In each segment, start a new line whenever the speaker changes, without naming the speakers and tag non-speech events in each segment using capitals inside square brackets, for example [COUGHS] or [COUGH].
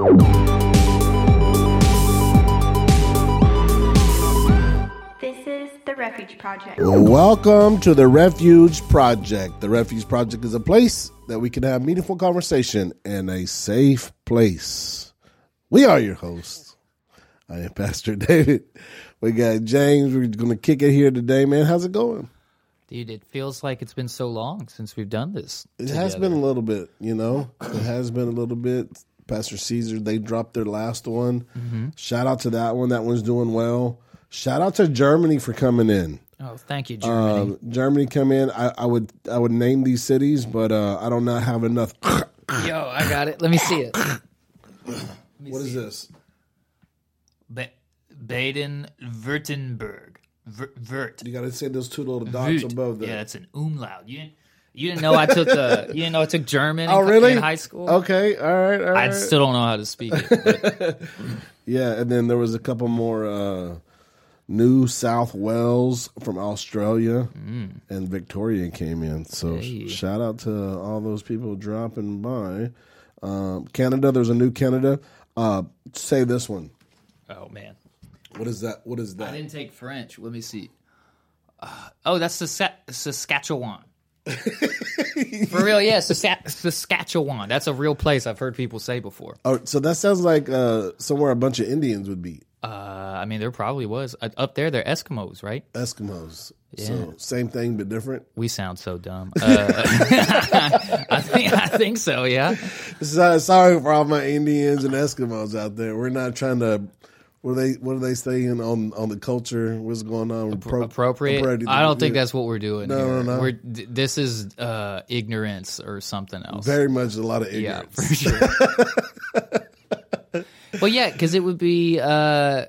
This is the Refuge Project.
Welcome to the Refuge Project. The Refuge Project is a place that we can have meaningful conversation in a safe place. We are your hosts. I am [LAUGHS] Pastor David. We got James. We're going to kick it here today, man. How's it going?
Dude, it feels like it's been so long since we've done this.
It has been a little bit, you know. [CLEARS THROAT] It has been a little bit. Pastor Caesar, they dropped their last one.
Mm-hmm.
Shout out to that one. That one's doing well. Shout out to Germany for coming in.
Oh, thank you, Germany.
Um, Germany come in. I, I would I would name these cities, but uh, I do not have enough. [COUGHS]
Yo, I got it. Let me see it.
what is this?
Ba- Baden-Württemberg. Ver- Vert.
You got to say those two little dots
Vert.
above there.
Yeah, it's an umlaut. You you didn't know I took uh, [LAUGHS] you didn't know I took German.
oh,
in,
really?
In high school.
Okay, all right, all
I
right.
still don't know how to speak it. [LAUGHS]
yeah, and then there was a couple more. Uh, New South Wales from Australia and Victoria came in. So
Mm. Hey.
shout out to all those people dropping by. Um, Canada, there's a new Canada. Uh, say this one.
oh man,
What is that? What is that?
I didn't take French. Let me see. Uh, oh, that's Sas- Saskatchewan. [LAUGHS] For real, yeah, Sas- Saskatchewan. That's a real place. I've heard people say before.
Oh, so that sounds like uh, somewhere a bunch of Indians would be.
Uh, I mean, there probably was Uh, up there. They're Eskimos, right?
Eskimos.
Yeah.
So same thing but different.
We sound so dumb. Uh, [LAUGHS] I think I think so. Yeah.
So, sorry for all my Indians and Eskimos out there. We're not trying to. What are they? What are they saying on on the culture? What's going on? Appro-
Appropriate. I don't think that's what we're doing.
No,
here.
no, no.
We're, this is uh, ignorance or something else.
very much a lot of ignorance.
yeah, for sure. [LAUGHS] well, yeah, because it would be uh,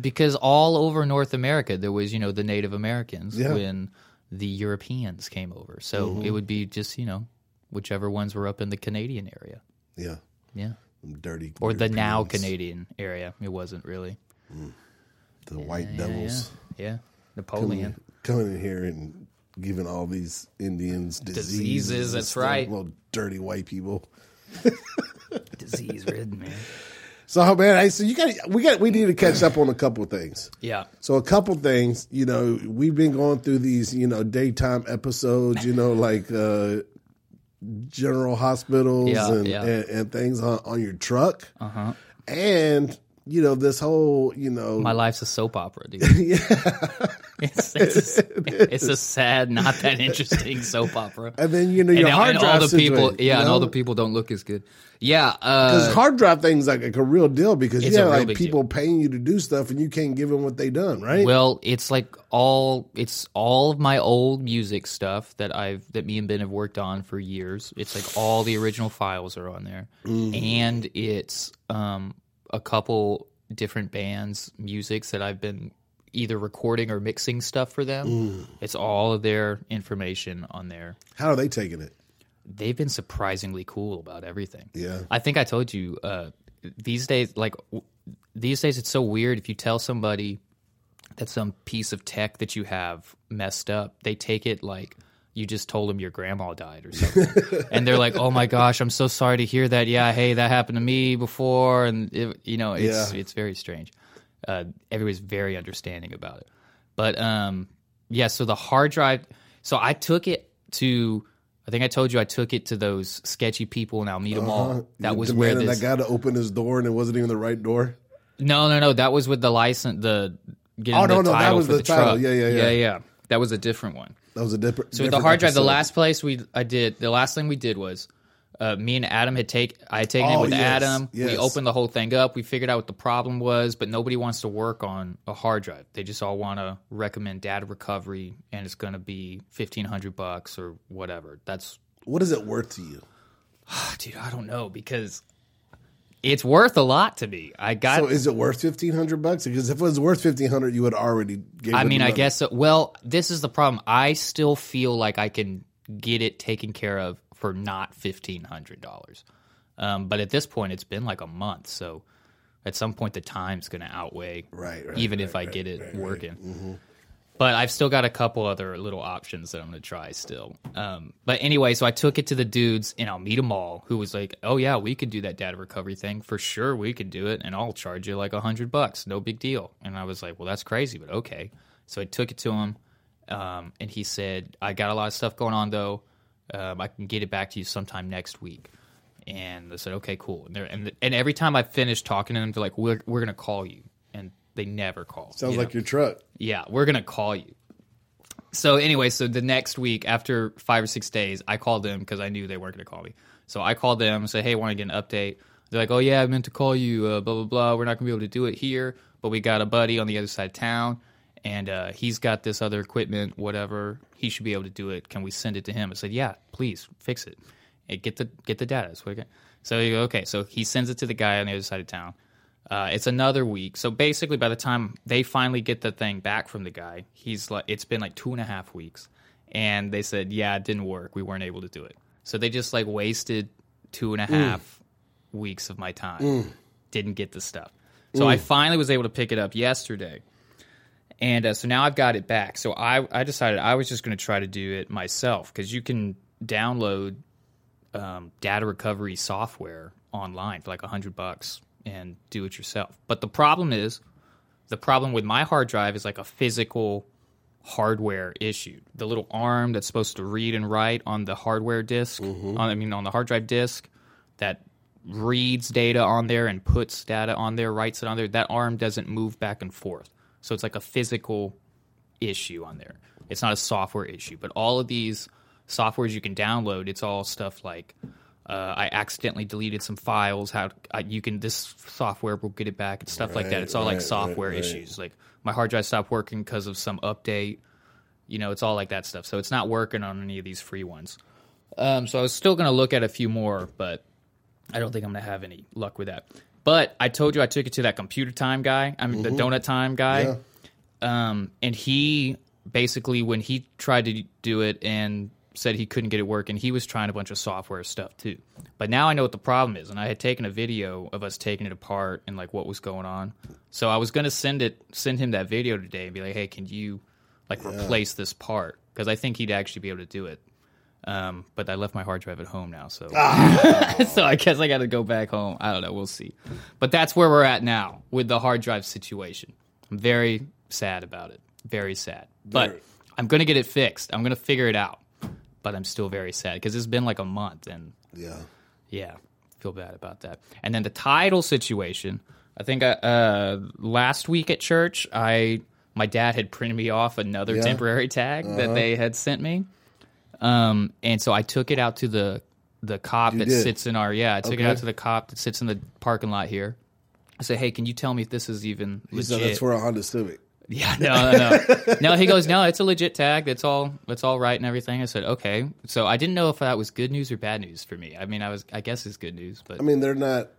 because all over North America there was you know the Native Americans
Yeah.
when the Europeans came over, so
Mm-hmm.
it would be just you know whichever ones were up in the Canadian area.
Yeah,
Yeah.
Dirty
Or the now Canadian area. It wasn't really.
the white
Yeah,
devils
Yeah. yeah. Napoleon.
coming in here and giving all these Indians diseases.
Diseases, that's
stuff.
right.
Little dirty white people. [LAUGHS]
Disease ridden, man.
So man, hey, so you got we got we need to catch up on a couple of things.
Yeah.
So a couple things, you know, we've been going through these, you know, daytime episodes, you know, like uh general hospitals
Yeah,
and,
yeah.
and and things on, on your truck.
Uh huh.
And you know, this whole, you know,
My life's a soap opera, dude. [LAUGHS]
yeah.
It's, it's, a, [LAUGHS] it's a sad, not that interesting soap opera.
And then you know your
now-
hard
and
drive
all the people, yeah,
you
and all the people don't look as good. Yeah,
Because
uh,
hard drive things like, like a real deal because you have like people paying you to do stuff and you can't give them what they done, right?
well, it's like all it's all of my old music stuff that I've that me and Ben have worked on for years. It's like all the original files are on there, and it's um a couple different bands' musics that I've been either recording or mixing stuff for them. It's all of their information on there.
How are they taking it?
they've been surprisingly cool about everything.
Yeah.
I think I told you uh, these days, like w- these days, it's so weird. If you tell somebody that some piece of tech that you have messed up, they take it like you just told them your grandma died or something, [LAUGHS] and they're like, "Oh my gosh, I'm so sorry to hear that. Yeah, hey, that happened to me before," and it, you know, it's
Yeah.
it's very strange. Uh, everybody's very understanding about it, but um, yeah. So the hard drive. So I took it to. I think I told you I took it to those sketchy people in Almeda Mall. That
Uh-huh. That
was where this.
that guy to open his door and it wasn't even the right door.
No, no, no. That was with the license. The getting
Oh,
the
no, no, that was
for
the
the,
title.
truck.
Yeah, yeah, yeah.
yeah, yeah. That was a different one.
That was a different.
So with the hard drive, the last place we I did the last thing we did was uh, me and Adam had take I had taken
Oh,
it with
yes,
Adam.
yes.
We opened the whole thing up. We figured out what the problem was, but nobody wants to work on a hard drive. They just all want to recommend data recovery, and it's going to be fifteen hundred bucks or whatever. That's
What is it worth to you? [SIGHS]
dude, I don't know because it's worth a lot to me. I got
So is it worth fifteen hundred bucks? Because if it was worth fifteen hundred, you would already.
I mean, I guess. So. Well, this is the problem. I still feel like I can get it taken care of for not fifteen hundred dollars. Um, but at this point, it's been like a month, so at some point, the time's going to outweigh.
Right, right,
Even
right,
if I get it
working. right,
right. But I've still got a couple other little options that I'm to try still. Um, but anyway, so I took it to the dudes and I'll meet them all. who was like, "Oh yeah, we could do that data recovery thing for sure. We could do it, and I'll charge you like a hundred bucks, no big deal." And I was like, "Well, that's crazy, but okay." So I took it to him, um, and he said, "I got a lot of stuff going on though. Um, I can get it back to you sometime next week." And they said, "Okay, cool." And, and and every time I finished talking to them, they're like, "We're we're gonna call you," they never call.
Sounds
you
like
know?
your truck.
yeah, we're gonna call you. So anyway, so the next week after five or six days, I called them because I knew they weren't gonna call me. So I called them and said, "Hey, want to get an update?" They're like, "Oh yeah, I meant to call you. Uh, blah blah blah. We're not gonna be able to do it here, but we got a buddy on the other side of town, and uh, he's got this other equipment, whatever. He should be able to do it. Can we send it to him?" I said, "Yeah, please fix it. Hey, get the get the data." That's what I get. So you go, okay, so he sends it to the guy on the other side of town. Uh, it's another week. So basically, by the time they finally get the thing back from the guy, he's like, it's been like two and a half weeks, and they said, yeah, it didn't work. We weren't able to do it. So they just like wasted two and a half weeks of my time. Didn't get the stuff. So I finally was able to pick it up yesterday, and uh, so now I've got it back. So I I decided I was just going to try to do it myself because you can download um, data recovery software online for like a hundred bucks and do it yourself. But the problem is, the problem with my hard drive is like a physical hardware issue. The little arm that's supposed to read and write on the hardware disk, mm-hmm. on, I mean on the hard drive disk, that reads data on there and puts data on there, writes it on there. That arm doesn't move back and forth, so it's like a physical issue on there. It's not a software issue, but all of these softwares you can download, it's all stuff like uh, I accidentally deleted some files. How you can this software will get it back and stuff like that. It's all
right,
like software
right.
issues. Like my hard drive stopped working because of some update. You know, it's all like that stuff. So it's not working on any of these free ones. Um, so I was still going to look at a few more, but I don't think I'm going to have any luck with that. But I told you I took it to that computer time guy. I mean, the donut time guy.
Yeah.
Um, and he basically, when he tried to do it and said he couldn't get it working, he was trying a bunch of software stuff too. But now I know what the problem is, and I had taken a video of us taking it apart and like what was going on. So I was gonna send it, send him that video today, and be like, "Hey, can you like replace this part?" Because I think he'd actually be able to do it. Um, but I left my hard drive at home now, so [LAUGHS] [LAUGHS] so I guess I got to go back home. I don't know. We'll see. But that's where we're at now with the hard drive situation. I'm very sad about it. Very sad. But
Very.
I'm going to get it fixed. I'm going to figure it out. But I'm still very sad because it's been like a month and
Yeah.
yeah, feel bad about that. And then the title situation. I think uh, uh, last week at church, I my dad had printed me off another
Yeah.
temporary tag that they had sent me, um, and so I took it out to the the cop
You
that
did?
sits in our yeah. I took it out to the cop that sits in the parking lot here. I said, "Hey, can you tell me if this is even legit?"
that's for a Honda Civic.
Yeah, no, no, no. no, he goes, no, it's a legit tag. That's all, it's all right and everything. I said, okay. So I didn't know if that was good news or bad news for me. I mean, I was, I guess it's good news, but
I mean, they're not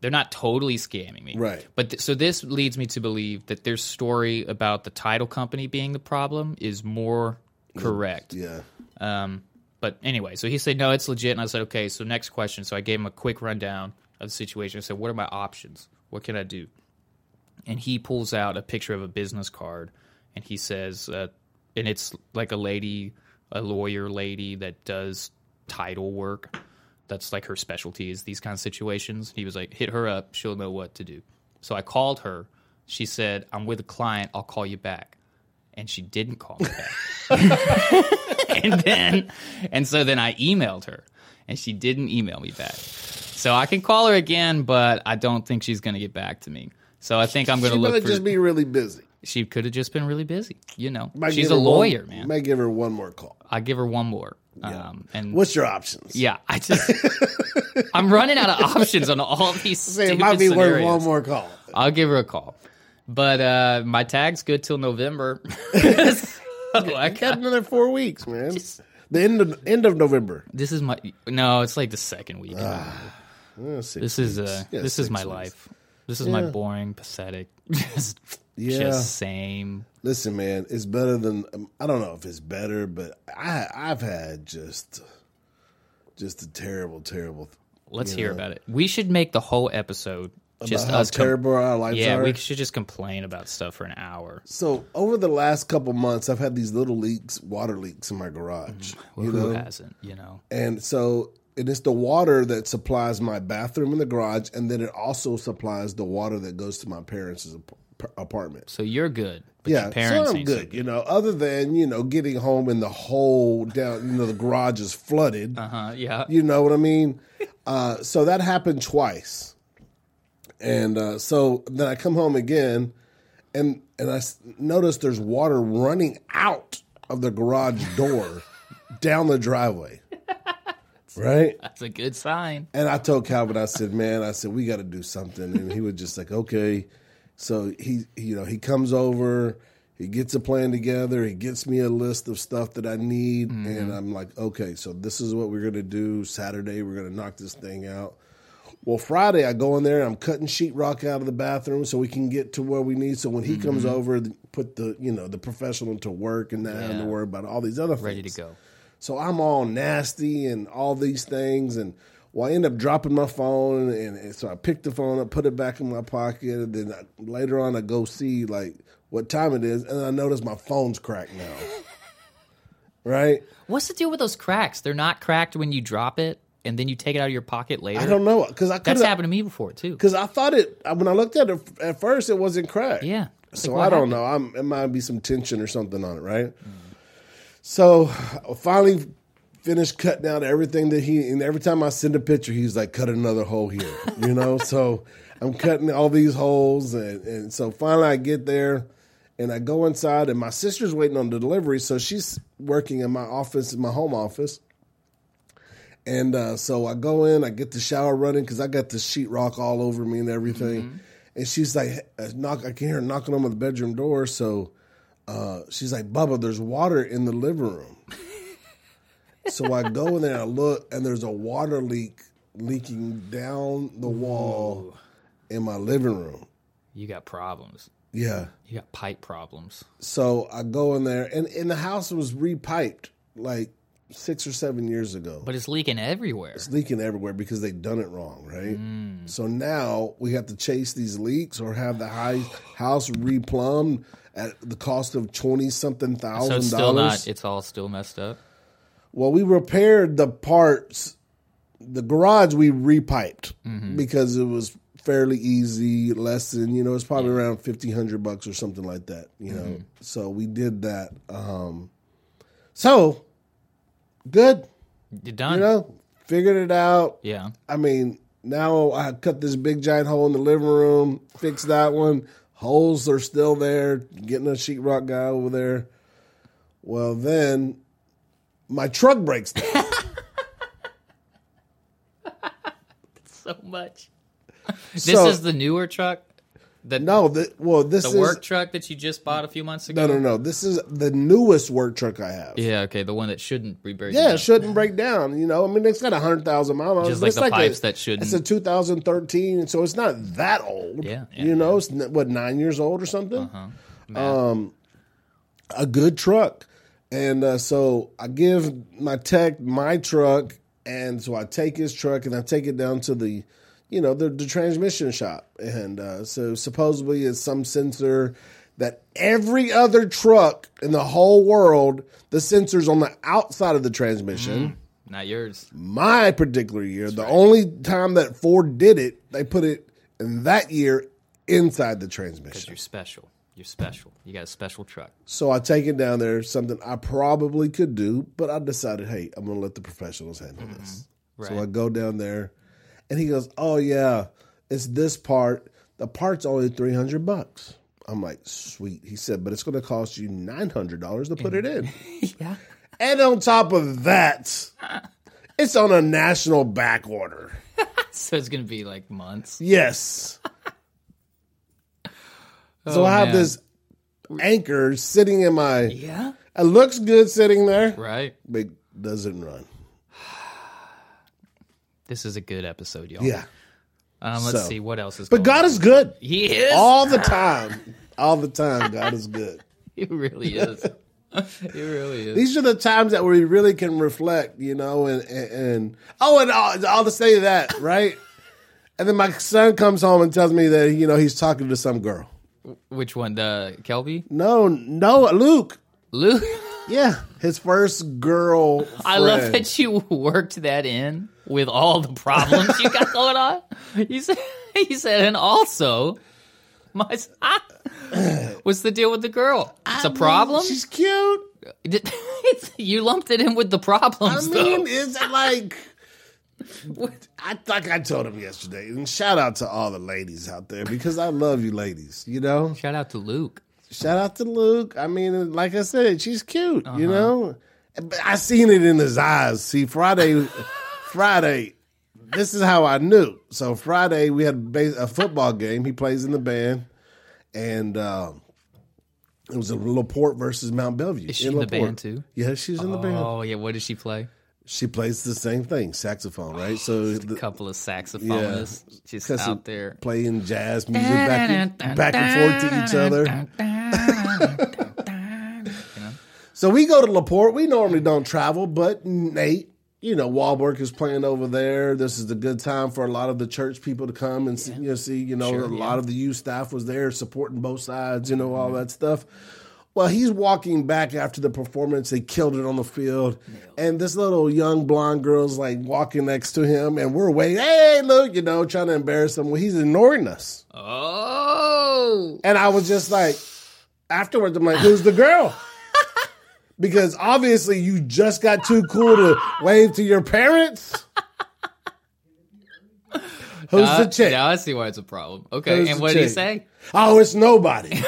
they're not totally scamming me,
Right.
But th- so this leads me to believe that their story about the title company being the problem is more correct.
Yeah.
Um, but anyway, so he said, no, it's legit. And I said, okay, so next question. So I gave him a quick rundown of the situation. I said, what are my options? What can I do? And he pulls out a picture of a business card and he says, uh, and it's like a lady, a lawyer lady that does title work. That's like her specialty is these kind of situations. He was like, hit her up. She'll know what to do. So I called her. She said, I'm with a client. I'll call you back. And she didn't call me back. [LAUGHS] and then and so then I emailed her and she didn't email me back. So I can call her again, but I don't think she's going to get back to me. So I think I'm going to look for
just be really busy.
she could have just been really busy, you know.
Might
she's a
her one-
lawyer, man.
Might give her one more call.
I give her one more. Um and
What's your options?
yeah, I just [LAUGHS] I'm running out of options on all these
Say it might be worth
scenarios.
one more call.
I'll give her a call. But uh my tag's good till November. [LAUGHS] so [LAUGHS] I
Got another four weeks, man. The end of end of November.
this is my no, it's like the second week.
Uh,
This is uh,
Yeah,
this is my
weeks.
life. This is my boring, pathetic, [LAUGHS] just,
Yeah.
just same.
Listen, man, it's better than um, I don't know if it's better, but I I've had just just a terrible, terrible.
Let's hear
know.
about it. We should make the whole episode just
how
us. com-
terrible our lives
yeah,
are.
we should just complain about stuff for an hour.
So over the last couple months, I've had these little leaks, water leaks in my garage.
Well,
you
who
know,
hasn't? You know.
and so it is the water that supplies my bathroom and the garage, and then it also supplies the water that goes to my parents' ap- apartment.
So you're good. But
yeah, so I'm
ain't so
good. You know, other than you know getting home and the whole down, you know, the garage is flooded.
Uh huh. Yeah.
You know what I mean? Uh, so that happened twice, and uh, so then I come home again, and and I s- notice there's water running out of the garage door down the driveway, [LAUGHS] right?
That's a good sign.
And I told Calvin, I said, "Man, I said we got to do something," and he was just like, "Okay." So he, you know, he comes over, he gets a plan together, he gets me a list of stuff that I need, mm-hmm. and I'm like, "Okay, so this is what we're gonna do. Saturday, we're gonna knock this thing out." Well, Friday, I go in there and I'm cutting sheetrock out of the bathroom so we can get to where we need. So when he comes mm-hmm. over, put the you know the professional to work and not having to worry about all these other things.
Ready to go.
So I'm all nasty and all these things, and well, I end up dropping my phone, and, and so I pick the phone up, put it back in my pocket, and then I, later on I go see like what time it is, and I notice my phone's cracked now. [LAUGHS] right?
What's the deal with those cracks? They're not cracked when you drop it, and then you take it out of your pocket later.
I don't know because I
That's happened to me before too.
because I thought it when I looked at it at first it wasn't cracked.
Yeah.
So
like,
I don't
happened?
know. I'm, it might be some tension or something on it, right? Mm. So I finally finished cutting out everything that he. And every time I send a picture, he's like, "Cut another hole here," you know. [LAUGHS] so I'm cutting all these holes, and and so finally I get there, and I go inside, and my sister's waiting on the delivery, so she's working in my office, in my home office. And uh, so I go in, I get the shower running because I got the sheetrock all over me and everything. And she's like, knock, I can hear her knocking on the bedroom door. So uh, she's like, Bubba, there's water in the living room. [LAUGHS] so I go in there and I look, and there's a water leak leaking down the wall in my living room.
You got problems.
Yeah.
You got pipe problems.
So I go in there, and, and the house was repiped like six or seven years ago.
But it's leaking everywhere.
it's leaking everywhere because they've done it wrong, right? So now we have to chase these leaks or have the high house replumbed at the cost of twenty something
So
thousand
still
dollars.
not. It's all still messed up.
Well, we repaired the parts. The garage we repiped
Mm-hmm.
because it was fairly easy, less than you know, it's probably around fifteen hundred bucks or something like that. You know,
Mm-hmm.
so we did that. Um, so good,
You're done.
you know, figured it out.
Yeah.
I mean, now I cut this big giant hole in the living room, fixed that one. Holes are still there. Getting a sheetrock guy over there. Well, then my truck breaks down. [LAUGHS] [LAUGHS]
So much. this
So-
is the newer truck. The
no, the, well, this
the
is
work truck that you just bought a few months ago.
no, no, no. This is the newest work truck I have. Yeah,
Yeah. Okay. The one that shouldn't be breaking. down.
it shouldn't break down. You know, I mean, it's got hundred thousand miles. on it.
Just like
It's
the pipes
a,
that shouldn't.
It's a 2013, so it's not that old.
Yeah, yeah,
you know, it's what nine years old or something.
Man.
a good truck. And uh, so I give my tech my truck, and so I take his truck and I take it down to the, you know, the, the transmission shop. And uh, so supposedly it's some sensor that every other truck in the whole world, the sensor's on the outside of the transmission.
Not yours.
My particular year, the only time that Ford did it, they put it in that year inside the transmission.
You're special. You're special. You got a special truck.
So I take it down there, something I probably could do, but I decided, hey, I'm going to let the professionals handle this. So I go down there, and he goes, oh, yeah, it's this part. The part's only 300 bucks. I'm like, sweet. He said, but it's going to cost you $900 to put it in. [LAUGHS]
Yeah.
and on top of that, it's on a national back order. [LAUGHS]
So it's gonna be like months.
Yes. so
Oh,
I have
man.
this anchor sitting in my.
Yeah.
It looks good sitting there.
Right.
but doesn't run.
This is a good episode, y'all.
Yeah.
Um, let's
So-
see what else is.
But
going
God
on.
is good
He is.
all the [LAUGHS] time. All the time, God is good. [LAUGHS]
He really is. [LAUGHS] he really is.
These are the times that we really can reflect, you know, and and, and oh, and I'll, I'll just say that, right? And then my son comes home and tells me that you know he's talking to some girl.
Which one? The Kelby?
No, no, Luke.
Luke?
Yeah, his first girl.
I love
friend.
that you worked that in with all the problems you got going on. He said, [LAUGHS] you said, and also, my son- what's the deal with the girl? It's a problem.
She's cute. [LAUGHS]
You lumped it in with the problems.
I mean,
though.
is it like? I like I told him yesterday, and shout out to all the ladies out there because I love you, ladies. You know,
Shout out to Luke.
shout out to Luke. I mean, like I said, she's cute. You
Uh-huh.
know, but I seen it in his eyes. See, Friday, Friday. This is how I knew. So Friday we had a football game. He plays in the band, and um, it was a Laporte versus Mont Belvieu.
Is she in the
Laporte.
band, too?
Yeah, she's in the band.
Oh yeah, what does she play?
She plays the same thing, saxophone, right? So
A
the,
couple of saxophonists just out there.
playing jazz music back and, back and forth to each other. [LAUGHS] So we go to Laporte. We normally don't travel, but Nate, you know, Wahlberg is playing over there. This is a good time for a lot of the church people to come and see, you know, see, you know,
Sure,
a
yeah.
Lot of the youth staff was there supporting both sides, you know, all that stuff. Well, he's walking back after the performance. They killed it on the field. And this little young blonde girl's like walking next to him, and we're waiting. Hey, look, you know, trying to embarrass him. Well, he's ignoring us.
Oh,
And I was just like, afterwards, I'm like, who's the girl? Because obviously you just got too cool to wave to your parents. Who's the chick?
Now I see why it's a problem. Okay,
Who's
and what did he say?
Oh, it's nobody. [LAUGHS]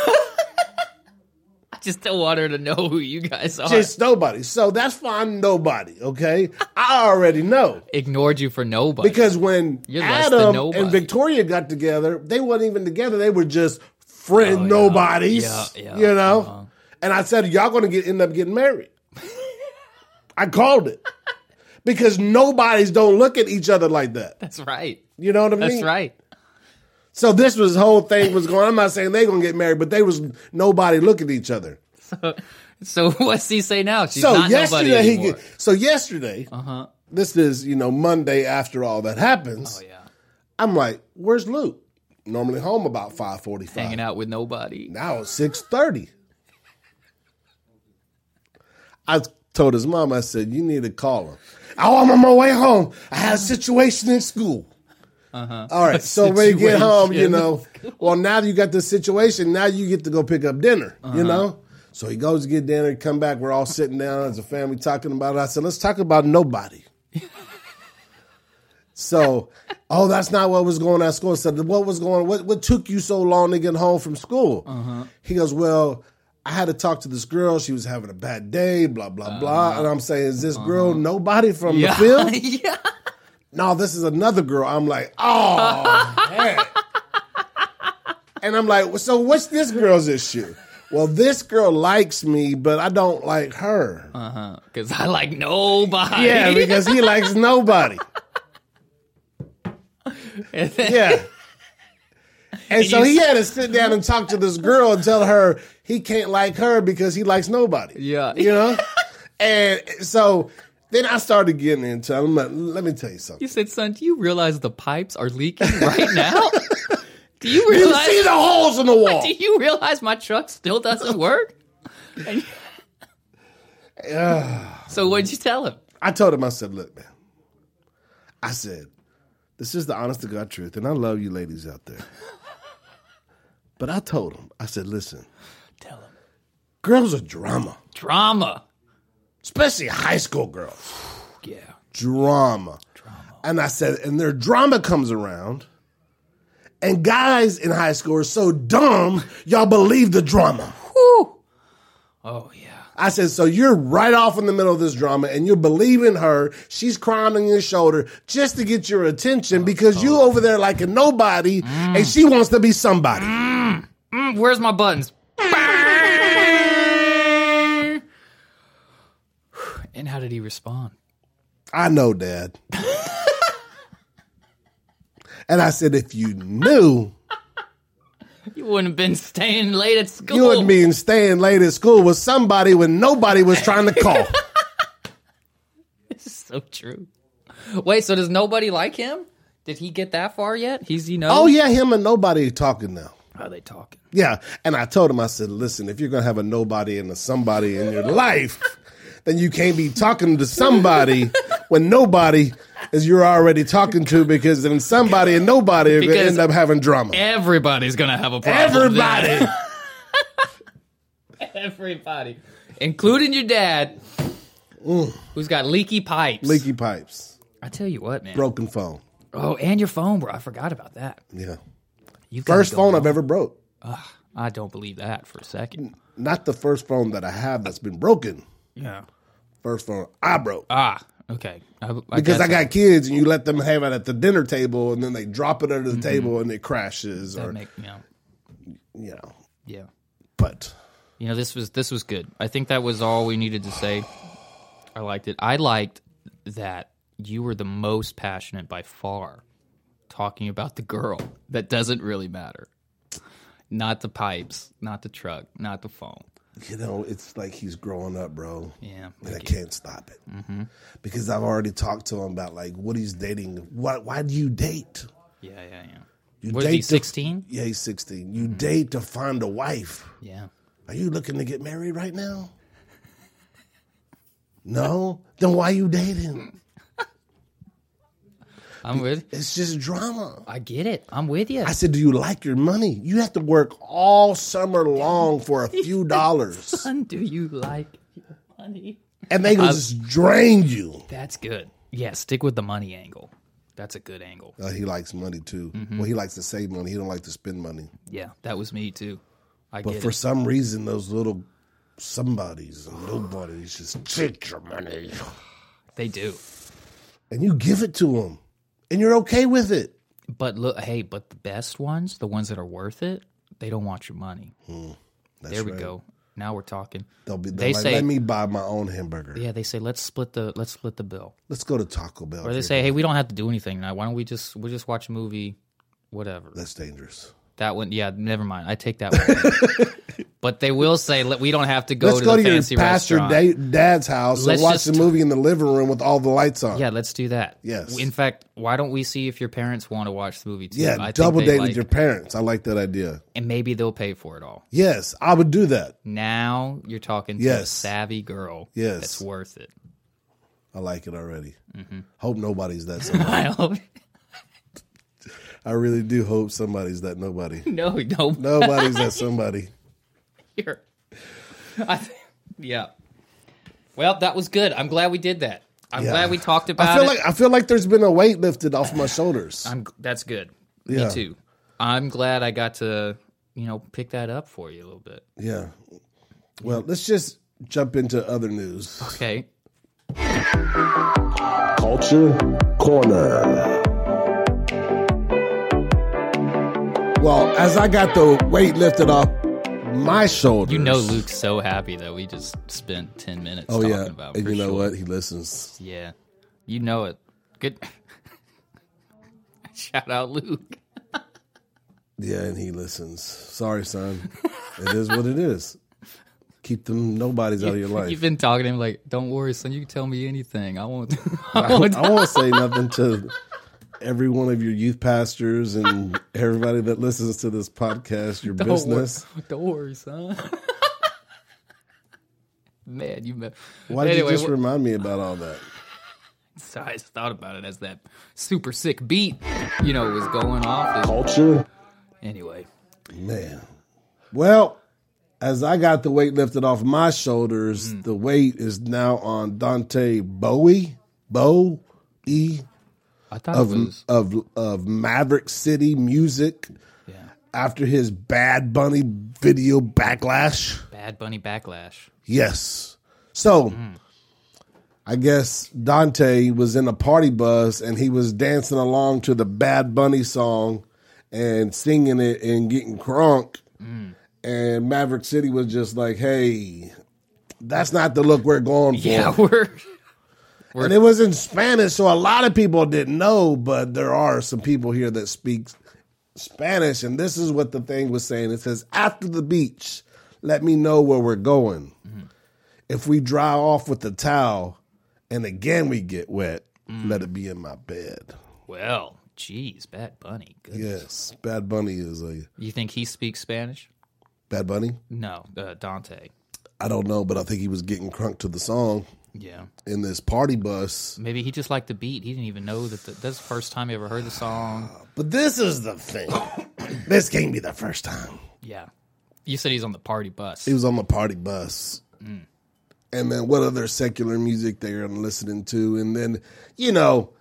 I just don't want her to know who you guys are.
Just nobody. So that's fine, nobody, okay? I already know.
Ignored you for nobody.
Because when
You're
Adam and Victoria got together, they weren't even together. They were just friend
Oh, yeah.
nobodies.
Yeah, yeah,
You know?
uh-huh.
And I said, Y'all gonna get end up getting married. [LAUGHS] I called it. Because nobodies don't look at each other like that.
that's right.
You know what I mean?
That's right.
So this was whole thing was going. I'm not saying they gonna get married, but they was nobody look at each other.
So [LAUGHS] so what's he say now? She's
so
not nobody
yesterday he get, so yesterday,
uh-huh.
this is you know Monday after all that happens.
Oh yeah,
I'm like, where's Luke? Normally home about five forty five.
hanging out with nobody.
Now it's six thirty. I told his mom, I said, you need to call him. Oh, I'm on my way home. I had a situation in school.
Uh-huh.
All right. [LAUGHS] So when you get home, you know, well, now you got this situation. Now you get to go pick up dinner,
Uh-huh.
you know? So he goes to get dinner, come back. We're all sitting down as a family talking about it. I said, let's talk about nobody. [LAUGHS] so, oh, that's not what was going on at school. I said, what was going What, what took you so long to get home from school?
Uh-huh.
He goes, well, I had to talk to this girl. She was having a bad day, blah, blah, blah. And I'm saying, is this girl nobody from
Uh-huh. Yeah,
the film? [LAUGHS]
yeah.
no, this is another girl. I'm like, oh, [LAUGHS] man. And I'm like, so what's this girl's issue? Well, this girl likes me, but I don't like her.
Uh-huh. Because I like nobody.
Yeah, because he likes nobody. [LAUGHS] Yeah. And so he had to sit down and talk to this girl and tell her he can't like her because he likes nobody.
Yeah.
You know? And so then I started getting into it. I'm like, let me tell you something.
You said, son, do you realize the pipes are leaking right now? [LAUGHS] do you realize You
see the holes in the wall. [LAUGHS]
do you realize my truck still doesn't work? And- [SIGHS] so what'd you tell him?
I told him, I said, look, man. I said, this is the honest to God truth, and I love you ladies out there. But I told him, I said, listen,
Tell him.
girls are drama,
Drama.
especially high school girls. [SIGHS]
Yeah.
Drama. drama. And I said, and their drama comes around, and guys in high school are so dumb, y'all believe the drama.
Whew. Oh yeah.
I said, so you're right off in the middle of this drama and you're believing her. She's crying on your shoulder just to get your attention because you over there like a nobody and she wants to be somebody.
Mm, Mm, where's my buttons? [SIGHS] and how did he respond?
I know, Dad. and I said, if you knew, [LAUGHS]
You wouldn't have been staying late at school.
you wouldn't be staying late at school with somebody when nobody was trying to call. [LAUGHS]
This is so true. Wait, so does nobody like him? Did he get that far yet? He's you know.
Oh yeah, him and nobody talking now.
How are they talking?
Yeah, and I told him, I said, listen, if you're gonna have a nobody and a somebody in your life, then you can't be talking to somebody when nobody is you're already talking to because then somebody and nobody are gonna end up having drama.
Everybody's gonna have a problem.
Everybody. [LAUGHS]
Everybody, including your dad, mm. who's got leaky pipes.
Leaky pipes,
I tell you what, man.
broken phone.
Oh, and your phone, bro. I forgot about that.
Yeah.
You gotta
First
go
phone
home.
I've ever broke.
I don't believe that for a second.
Not the first phone that I have that's been broken.
Yeah.
First phone I broke.
Ah. Okay. I, I
Because I
guess
got kids and you let them have it at the dinner table and then they drop it under the
Mm-hmm.
table and it crashes
that
or
make, you know,
you know.
yeah.
But
You know, this was this was good. I think that was all we needed to say. I liked it. I liked that you were the most passionate by far talking about the girl that doesn't really matter. Not the pipes, not the truck, not the phone.
you know, it's like he's growing up, bro.
Yeah.
And I can't stop it. Mm-hmm. Because I've already talked to him about like what he's dating. Why why do you date?
Yeah, yeah, yeah.
You
What
to-
16?
Yeah, he's 16. You mm-hmm. date to find a wife.
Yeah.
Are you looking to get married right now? [LAUGHS] No? Then why you dating?
I'm with
It's just drama.
I get it. I'm with you.
I said, Do you like your money? You have to work all summer long for a few [LAUGHS] dollars.
Son, do you like your money?
And they just drain you.
That's good. Yeah, stick with the money angle. That's a good angle.
Uh, he likes money too.
Mm-hmm.
Well, he likes to save money. He don't like to spend money.
Yeah, that was me too. I
But for
it.
some reason, those little somebodies and nobodies just take your money.
They do.
And you give it to them. And you're okay with it.
But look, hey, but the best ones, the ones that are worth it, they don't want your money.
Hmm, that's
there we
right.
go. Now we're talking.
They'll be
They
like,
say-
let me buy my own hamburger.
Yeah, they say let's split the let's split the bill.
Let's go to Taco Bell.
Or they say, hey, we don't have to do anything now. Why don't we just we just watch a movie, whatever.
that's dangerous.
That one, yeah, never mind. I take that one. [LAUGHS] but they will say we don't have to go
Let's
to
go
the
to your
fancy
pastor da- dad's house
Let's
and watch the movie in the living room with all the lights on.
Yeah, let's do that.
Yes.
In fact, why don't we see if your parents want to watch the movie too?
Yeah,
I
double date
like-
with your parents. I like that idea.
and maybe they'll pay for it all.
Yes, I would do that.
Now you're talking to a savvy girl.
Yes.
that's worth it.
I like it already.
Mm-hmm.
Hope nobody's that [LAUGHS] somebody.
I hope
I really do hope somebody's that nobody. [LAUGHS]
no, no,
Nobody's that somebody.
Here. I th- yeah. Well, that was good. I'm glad we did that. I'm
Yeah.
glad we talked about
I feel
it.
like I feel like there's been a weight lifted off my shoulders.
I'm that's good.
Yeah.
Me too. I'm glad I got to, you know, pick that up for you a little bit.
Yeah. Well, let's just jump into other news.
Okay.
Culture Corner. Well, as I got the weight lifted off my shoulders.
You know Luke's so happy that we just spent 10 minutes
Oh
talking
yeah,
about
and you know
sure.
what? He listens.
Yeah. You know it. Good. [LAUGHS] Shout out Luke. [LAUGHS]
Yeah, and he listens. Sorry, son. it is what it is. Keep them nobodies out of your [LAUGHS] life.
You've been talking to him like, "Don't worry, son. You can tell me anything. I won't." I
I,
won't.
I won't say nothing to every one of your youth pastors and [LAUGHS] everybody that listens to this podcast. Your
Don't
business.
Worry, [LAUGHS] don't worry, son. [LAUGHS] Man, you. met-
Why did you just
wh-
remind me about all that?
So I just thought about it as that super sick beat, you know, was going off.
Culture,
Anyway,
man. Well, as I got the weight lifted off my shoulders,
Mm.
the weight is now on Dante Bowie, Bow E
I thought
of
was
of of Maverick City Music
yeah,
after his Bad Bunny video backlash.
Bad Bunny backlash.
Yes. So,
Mm.
I guess Dante was in a party bus and he was dancing along to the Bad Bunny song and singing it and getting crunk.
Mm.
And Maverick City was just like, hey, that's not the look we're going for.
Yeah, [LAUGHS] we're
And it was in Spanish, so a lot of people didn't know, but there are some people here that speak Spanish. And this is what the thing was saying it says, After the beach, let me know where we're going. If we dry off with the towel and again we get wet, let it be in my bed.
well. Jeez, Bad Bunny. Good.
Yes, Bad Bunny is a
You think he speaks Spanish?
Bad Bunny.
No, uh, Dante.
I don't know, but I think he was getting crunk to the song
Yeah.
in this party bus.
Maybe he just liked the beat. He didn't even know that the, that's the first time he ever heard the song.
Uh, but this is the thing. [COUGHS] this can't be the first time.
Yeah. You said he's on the party bus.
He was on the party bus. Mm. And then what other secular music they're listening to. And then, you know,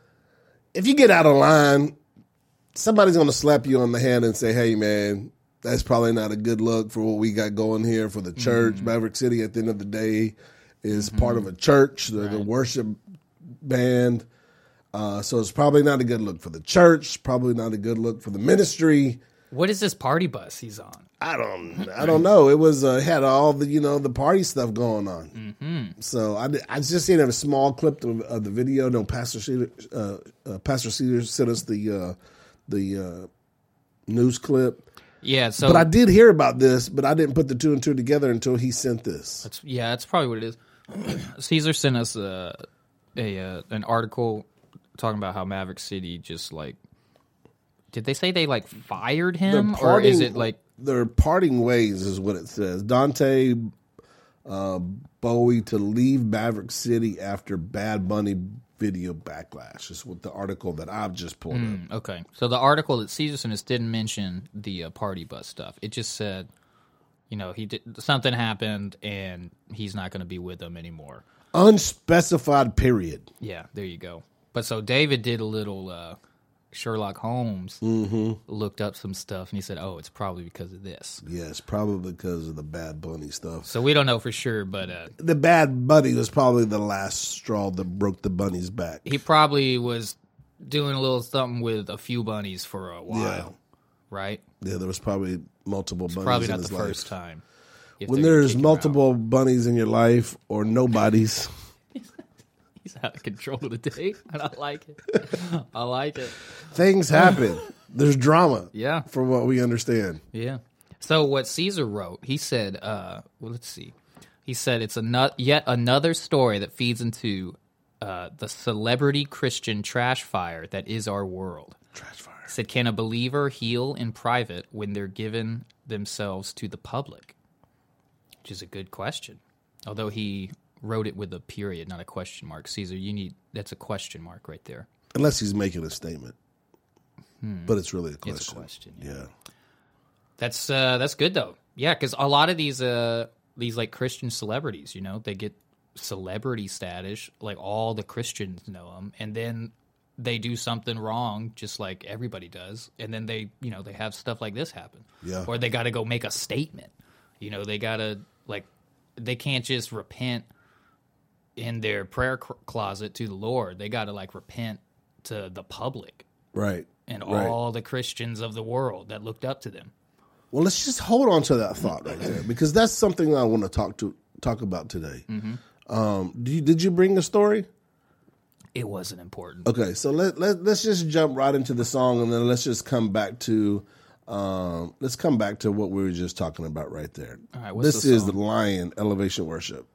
if you get out of line, somebody's going to slap you on the hand and say, hey, man, that's probably not a good look for what we got going here for the church. Mm. Maverick City, at the end of the day, is part of a church, the, the worship band. Uh, so it's probably not a good look for the church, probably not a good look for the ministry.
what is this party bus he's on?
I don't, I don't know. It was uh, had all the you know the party stuff going on. Mm-hmm. So I, I just seen a small clip of, of the video. No, Pastor Caesar, uh, uh, Pastor Caesar sent us the uh, the uh, news clip.
Yeah, so
But I did hear about this, but I didn't put the two and two together until he sent this.
That's, yeah, that's probably what it is. [CLEARS THROAT] Caesar sent us a, a uh, an article talking about how Maverick City just like. Did they say they like fired him, or is it like
they're parting ways? Is what it says. Dante uh, Bowie to leave Maverick City after Bad Bunny video backlash. Is what the article that I've just pulled up.
okay? So the article that Caesar sent us didn't mention the uh, party bus stuff. It just said, you know, he did something happened and he's not going to be with them anymore.
Unspecified period.
Yeah, there you go. But so David did a little uh, Sherlock Holmes, looked up some stuff, and he said, "Oh, it's probably because of this."
Yeah, it's probably because of the Bad Bunny stuff.
So we don't know for sure, but uh,
The Bad Bunny was probably the last straw that broke the bunny's back.
he probably was doing a little something with a few bunnies for a while,
Yeah.
right?
Yeah, there was probably multiple bunnies
Probably
in
not the
life.
first time.
When there's
kick him out.
multiple bunnies in your life or nobody's, [LAUGHS]
he's out of control today, and I like it. I like it.
things happen. [LAUGHS] there's drama.
Yeah.
From what we understand.
Yeah. So what Caesar wrote, he said, uh, well, let's see. He said it's a yet another story that feeds into uh, the celebrity Christian trash fire that is our world.
Trash fire.
Said, can a believer heal in private when they're given themselves to the public? Which is a good question. Although he wrote it with a period, not a question mark. Caesar, you need that's a question mark right there.
Unless he's making a statement. But it's really a question.
Hmm. It's a question.
Yeah.
That's uh, that's good though. Yeah, because a lot of these uh these like Christian celebrities, you know, they get celebrity status. Like all the Christians know them, and then they do something wrong, just like everybody does, and then they you know they have stuff like this happen.
Yeah.
Or they got to go make a statement. You know, they got to like they can't just repent in their prayer cl- closet to the Lord. They got to like repent to the public
Right.
and
Right.
all the Christians of the world that looked up to them.
Well, let's just hold on to that thought right there because that's something I want to talk to talk about today.
Mm-hmm.
Um, you, did you bring a story?
It wasn't important.
Okay, so let, let let's just jump right into the song and then let's just come back to um, let's come back to what we were just talking about right there.
All right, what's
this
the
is the Lion Elevation Worship.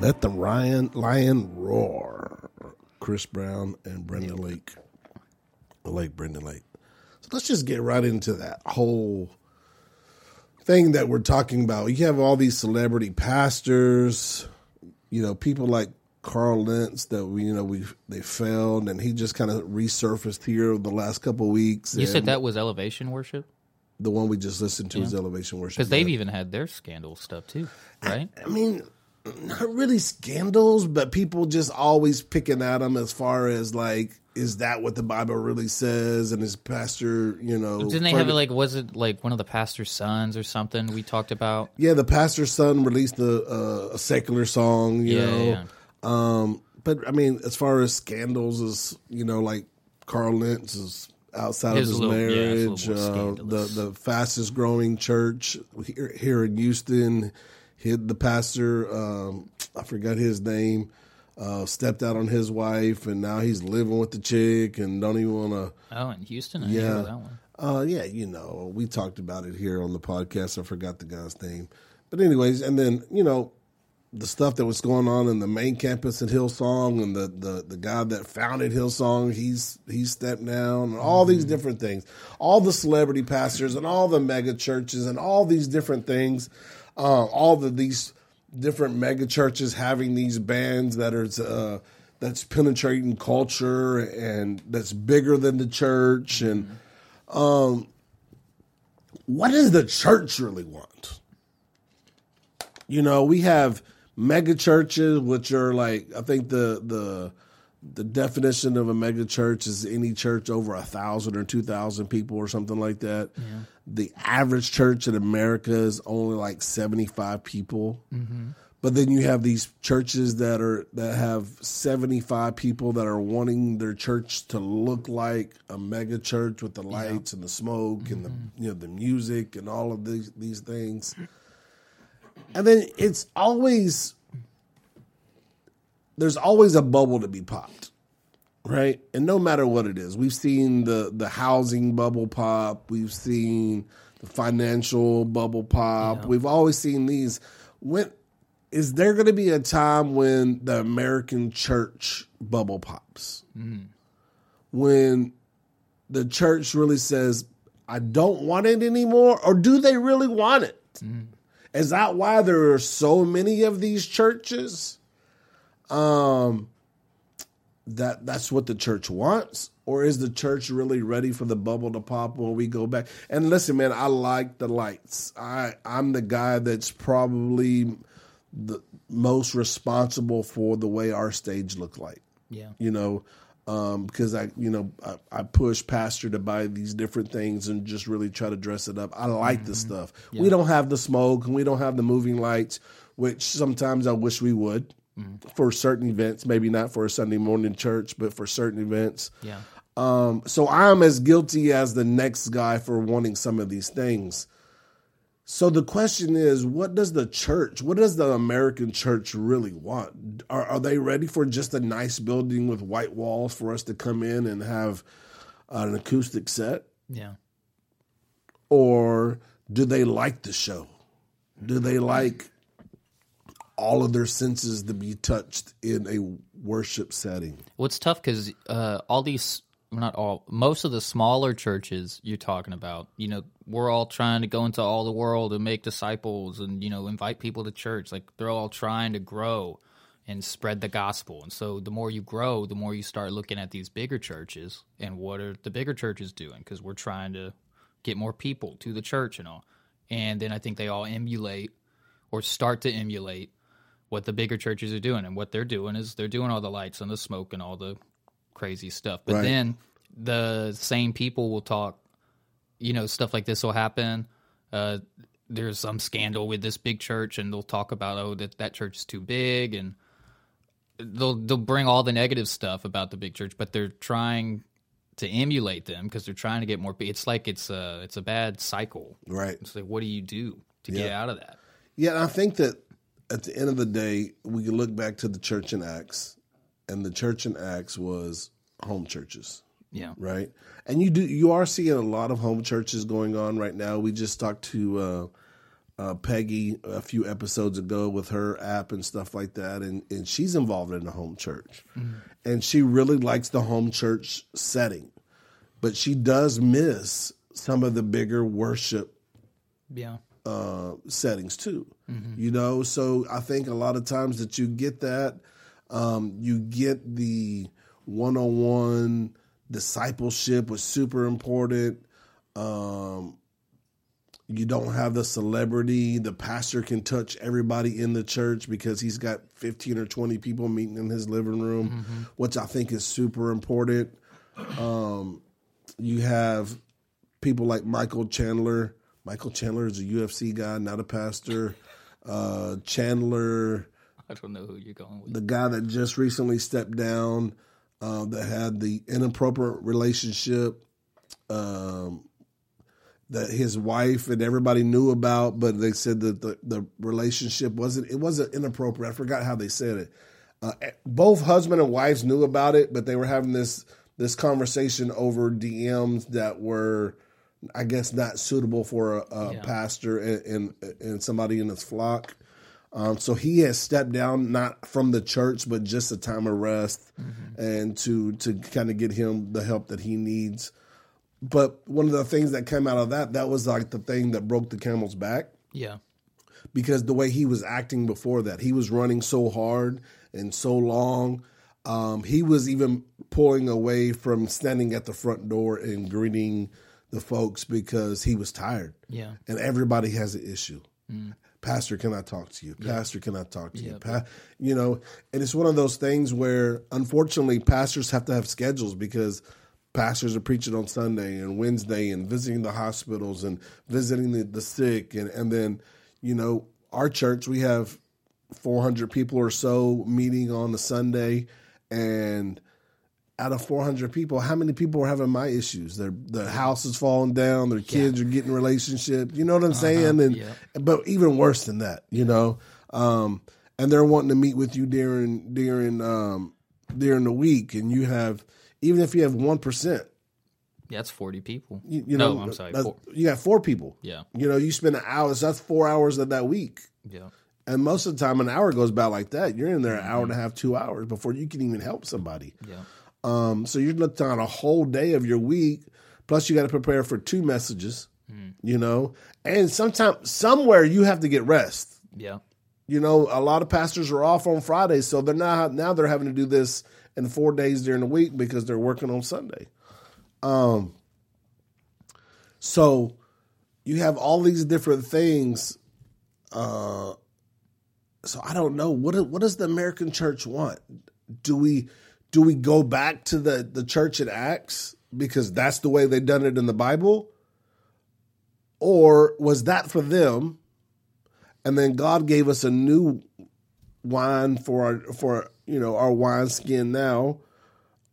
Let the Ryan Lion Roar. Chris Brown and Brandon Lake. Lake Brandon Lake. So let's just get right into that whole thing that we're talking about. You have all these celebrity pastors, you know, people like Carl Lentz that we, you know, we they failed, and he just kind of resurfaced here the last couple of weeks.
You said that was elevation worship
the one we just listened to is Elevation Worship.
because they've
Yeah.
even had their scandal stuff too, right?
I mean, not really scandals, but people just always picking at them as far as like, is that what the Bible really says? And his pastor, you know,
Didn't they have it like was it like one of the pastor's sons or something we talked about?
Yeah, the pastor's son released a, a, a secular song, you
Yeah,
know.
yeah.
Um, but I mean, as far as scandals, is you know, like Carl Lentz is outside
His
of his
little-
marriage.
it's a little more
uh, the the fastest growing church here, here in Houston, the pastor. Um, I forgot his name. Uh, stepped out on his wife, and now he's living with the chick, and don't even want to.
Oh, in Houston, I
Yeah.
that one.
Uh, yeah, you know, we talked about it here on the podcast. I forgot the guy's name, but anyways, and then you know, the stuff that was going on in the main campus at Hillsong, and the the the guy that founded Hillsong, he's he's stepped down, and all these different things, all the celebrity pastors, and all the mega churches, and all these different things, uh, all of these different mega churches having these bands that are. Uh, that's penetrating culture and that's bigger than the church and what does the church really want? You know, we have mega churches, which are like I think the the the definition of a mega church is any church over a thousand or two thousand people or something like that. The average church in America is only like seventy five people. Mm-hmm. But then you have these churches that are that have seventy five people that are wanting their church to look like a mega church with the lights and the smoke and the mm-hmm. you know the music and all of these these things. And then it's always there's always a bubble to be popped. Right? And no matter what it is, we've seen the the housing bubble pop, we've seen the financial bubble pop. We've always seen these when is there going to be a time when the American church bubble pops? Mm-hmm. When the church really says, I don't want it anymore? Or do they really want it? Mm-hmm. Is that why there are so many of these churches? Um, that that's what the church wants, or is the church really ready for the bubble to pop when we go back? And listen, man, I like the lights. I I'm the guy that's probably the most responsible for the way our stage looked like
Yeah.
you know, um, because I, you know, I, I push pastor to buy these different things and just really try to dress it up. I like the stuff. We don't have the smoke and we don't have the moving lights, which sometimes I wish we would for certain events. Maybe not for a Sunday morning church, but for certain events.
Yeah.
Um, so I'm as guilty as the next guy for wanting some of these things. So the question is, what does the church, what does the American church really want? Are, are they ready for just a nice building with white walls for us to come in and have an acoustic set?
Yeah.
Or do they like the show? Do they like all of their senses to be touched in a worship setting?
What's tough because uh, all these, not all, most of the smaller churches you're talking about, you know, we're all trying to go into all the world and make disciples and, you know, invite people to church. Like they're all trying to grow and spread the gospel. And so the more you grow, the more you start looking at these bigger churches and what are the bigger churches doing? Because we're trying to get more people to the church and all. And then I think they all emulate or start to emulate what the bigger churches are doing. And what they're doing is they're doing all the lights and the smoke and all the crazy stuff. But
Right.
then the same people will talk, you know, stuff like this will happen. Uh, there's some scandal with this big church, and they'll talk about, oh, that, that church is too big. And they'll, they'll bring all the negative stuff about the big church, but they're trying to emulate them because they're trying to get more. It's like it's a, it's a bad cycle.
Right.
It's like, what do you do to get out of that?
Yeah, I think that at the end of the day, we can look back to the church in Acts, and the church in Acts was home churches,
Yeah.
right? And you do you are seeing a lot of home churches going on right now. We just talked to uh, uh, Peggy a few episodes ago with her app and stuff like that, and and she's involved in the home church, and she really likes the home church setting, but she does miss some of the bigger worship
Yeah.
Uh, settings too. You know, so I think a lot of times that you get that, um, you get the one-on-one discipleship was super important. Um, you don't have the celebrity. The pastor can touch everybody in the church because he's got 15 or 20 people meeting in his living room, which I think is super important. Um, you have people like Michael Chandler. Michael Chandler is a UFC guy, not a pastor. Uh, Chandler,
I don't know who you're going with.
the guy that just recently stepped down, uh, that had the inappropriate relationship um, that his wife and everybody knew about, but they said that the, the relationship wasn't it wasn't inappropriate. I forgot how they said it. Uh, both husband and wives knew about it, but they were having this this conversation over DMs that were, I guess, not suitable for a, a
Yeah.
pastor and, and and somebody in his flock. Um, so he has stepped down, not from the church, but just a time of rest, and to to kind of get him the help that he needs. But one of the things that came out of that, that was like the thing that broke the camel's back
Yeah.
because the way he was acting before that, he was running so hard and so long. Um, he was even pulling away from standing at the front door and greeting the folks because he was tired.
Yeah.
And everybody has an issue. Mm. Pastor, can I talk to you? Pastor, can I talk to you?
Yep.
Pa- you know, and it's one of those things where unfortunately pastors have to have schedules because pastors are preaching on Sunday and Wednesday and visiting the hospitals and visiting the, the sick and, and then, you know, our church we have 400 people or so meeting on a Sunday and out of 400 people, how many people are having my issues? Their the house is falling down, their kids are getting relationships. You know what I'm saying? And
yeah.
but even worse than that, you know. Um, and they're wanting to meet with you during during um, during the week, and you have even if you have one percent,
Yeah, that's 40 people.
you, you know,
no, I'm sorry. Four.
you got four people.
Yeah.
You know, you spend an hour. So that's four hours of that week.
Yeah.
And most of the time, an hour goes by like that. You're in there an hour and a half, two hours before you can even help somebody.
Yeah.
Um, so you're looking at a whole day of your week. Plus, you got to prepare for two messages. You know, and sometimes somewhere you have to get rest.
Yeah.
You know, a lot of pastors are off on Fridays, so they're not now they're having to do this in four days during the week because they're working on Sunday. Um, so you have all these different things. Uh, so I don't know what what does the American church want? Do we do we go back to the the church in Acts because that's the way they done it in the Bible, or was that for them? and then God gave us a new wine for our for you know our wine skin now,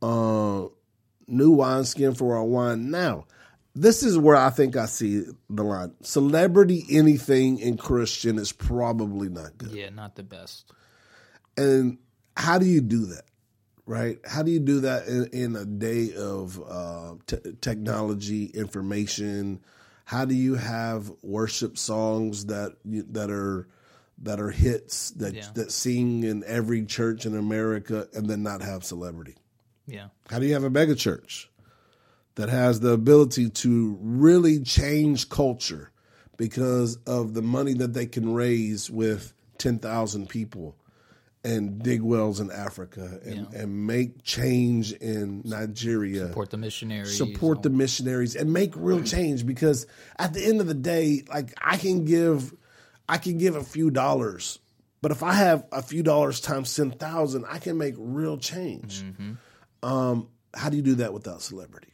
uh, new wine skin for our wine now. This is where I think I see the line. Celebrity anything in Christian is probably not good.
Yeah, not the best.
And how do you do that? Right? How do you do that in, in a day of uh, te- technology, information? How do you have worship songs that you, that are that are hits that
Yeah.
that sing in every church in America and then not have celebrity?
Yeah.
How do you have a mega church that has the ability to really change culture because of the money that they can raise with 10,000 people and dig wells in Africa and,
Yeah.
and make change in Nigeria?
Support the missionaries.
support the missionaries and make real change because at the end of the day like i can give i can give a few dollars but if i have a few dollars times 10,000 i can make real change um how do you do that without celebrity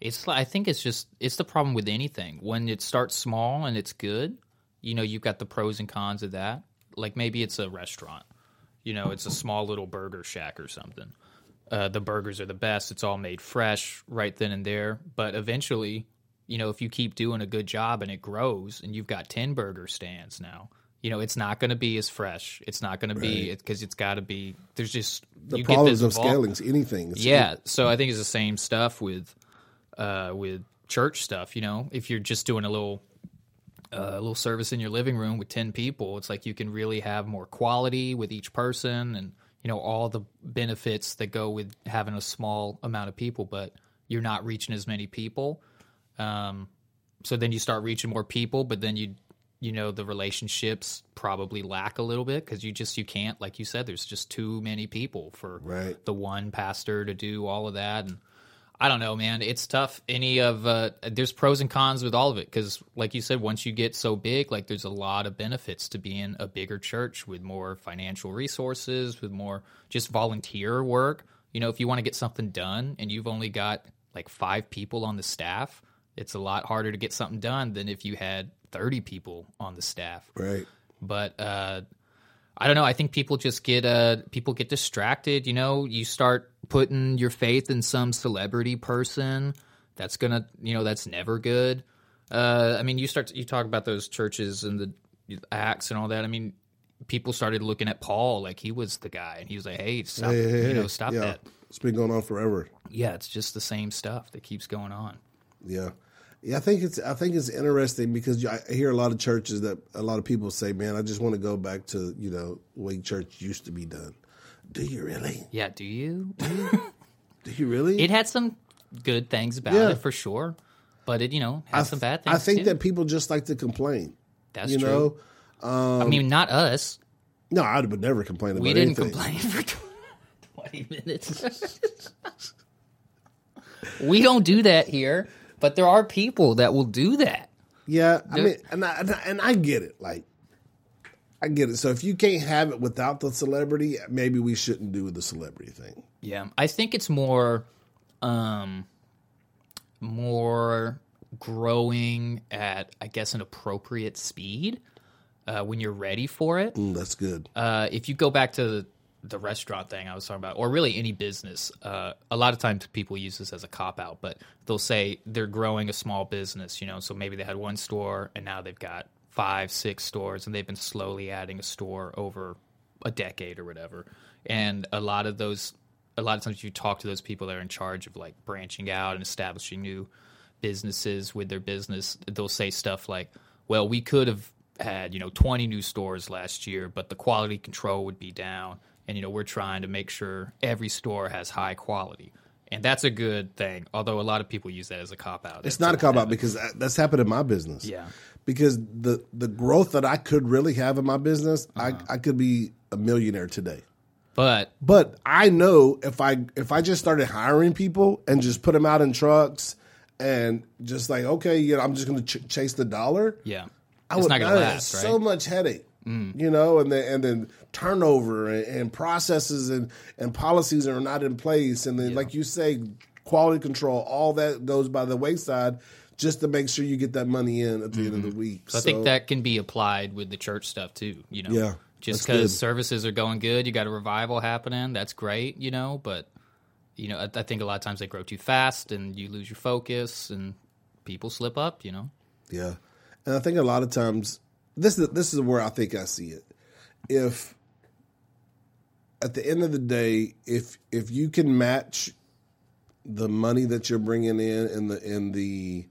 It's I think it's just it's the problem with anything. When it starts small and it's good, you know, you've got the pros and cons of that. Like maybe it's a restaurant. You know, it's a small little burger shack or something. Uh, the burgers are the best. It's all made fresh right then and there. But eventually, you know, if you keep doing a good job and it grows and you've got 10 burger stands now, you know, it's not going to be as fresh. It's not going to be because it's got to be, there's just,
the
you get
problems of scaling anything It's-
yeah, so I think it's the same stuff with uh, with church stuff. You know, if you're just doing a little a little service in your living room with 10 people. It's like you can really have more quality with each person and you know all the benefits that go with having a small amount of people but you're not reaching as many people. Um, so then you start reaching more people but then you you know the relationships probably lack a little bit because you just you can't like you said there's just too many people for
Right.
the one pastor to do all of that. And I don't know, man. It's tough. Any of uh, there's pros and cons with all of it because, like you said, once you get so big, like there's a lot of benefits to being a bigger church with more financial resources, with more just volunteer work. You know, if you want to get something done and you've only got like five people on the staff, it's a lot harder to get something done than if you had 30 people on the staff
Right.
but uh, I don't know. I think people just get uh, people get distracted. You know, you start putting your faith in some celebrity person. That's gonna, you know, that's never good. Uh, I mean, you start you talk about those churches and the acts and all that. I mean, people started looking at Paul like he was the guy, and he was like, "Hey, stop,
Hey, hey,
you know, stop
yeah.
that."
It's been going on forever.
Yeah, it's just the same stuff that keeps going on.
Yeah. Yeah, I think it's I think it's interesting because I hear a lot of churches that a lot of people say, "Man, I just want to go back to you know the way church used to be done." Do you really?
Yeah, do you?
Do you [LAUGHS] really?
it had some good things about
Yeah.
it for sure, but it you know had some bad things.
I think
too.
that people just like to complain.
that's
you
true.
know,
I mean, not us.
no, I would never complain about
We didn't
anything.
complain for [LAUGHS] 20 minutes. [LAUGHS] we don't do that here, but there are people that will do that.
Yeah, I mean, and I, and I and I get it. Like, I get it. So if you can't have it without the celebrity, maybe we shouldn't do the celebrity thing.
Yeah, I think it's more, um, more growing at I guess an appropriate speed uh, when you're ready for it.
Mm, that's good.
uh, if you go back to the, restaurant thing I was talking about, or really any business, uh, a lot of times people use this as a cop out, but they'll say they're growing a small business, you know, so maybe they had one store and now they've got five, six stores, and they've been slowly adding a store over a decade or whatever. And a lot of those, a lot of times you talk to those people that are in charge of like branching out and establishing new businesses with their business, they'll say stuff like, well, we could have had, you know, 20 new stores last year, but the quality control would be down. And, you know, we're trying to make sure every store has high quality. And that's a good thing. Although a lot of people use that as a cop out.
It's not a cop out because that's happened in my business.
Yeah.
Because the the growth that I could really have in my business,
Uh-huh.
I I could be a millionaire today.
But
But I know if I if I just started hiring people and just put them out in trucks and just like okay, you know, I'm just going to ch- chase the dollar.
yeah,
I
it's
would
not going to last, right? Mm.
so much headache. You know, and then and then turnover and, and processes and and policies are not in place, and then like you say, quality control, all that goes by the wayside just to make sure you get that money in at the end of the week.
Mm-hmm. So I think that can be applied with the church stuff too. You know,
Yeah,
just because services are going good, you got a revival happening. That's great, you know. But you know, I, I think a lot of times they grow too fast, and you lose your focus, and people slip up. You know,
Yeah, and I think a lot of times this is this is where I think I see it. If at the end of the day, if if you can match the money that you're bringing in and the and the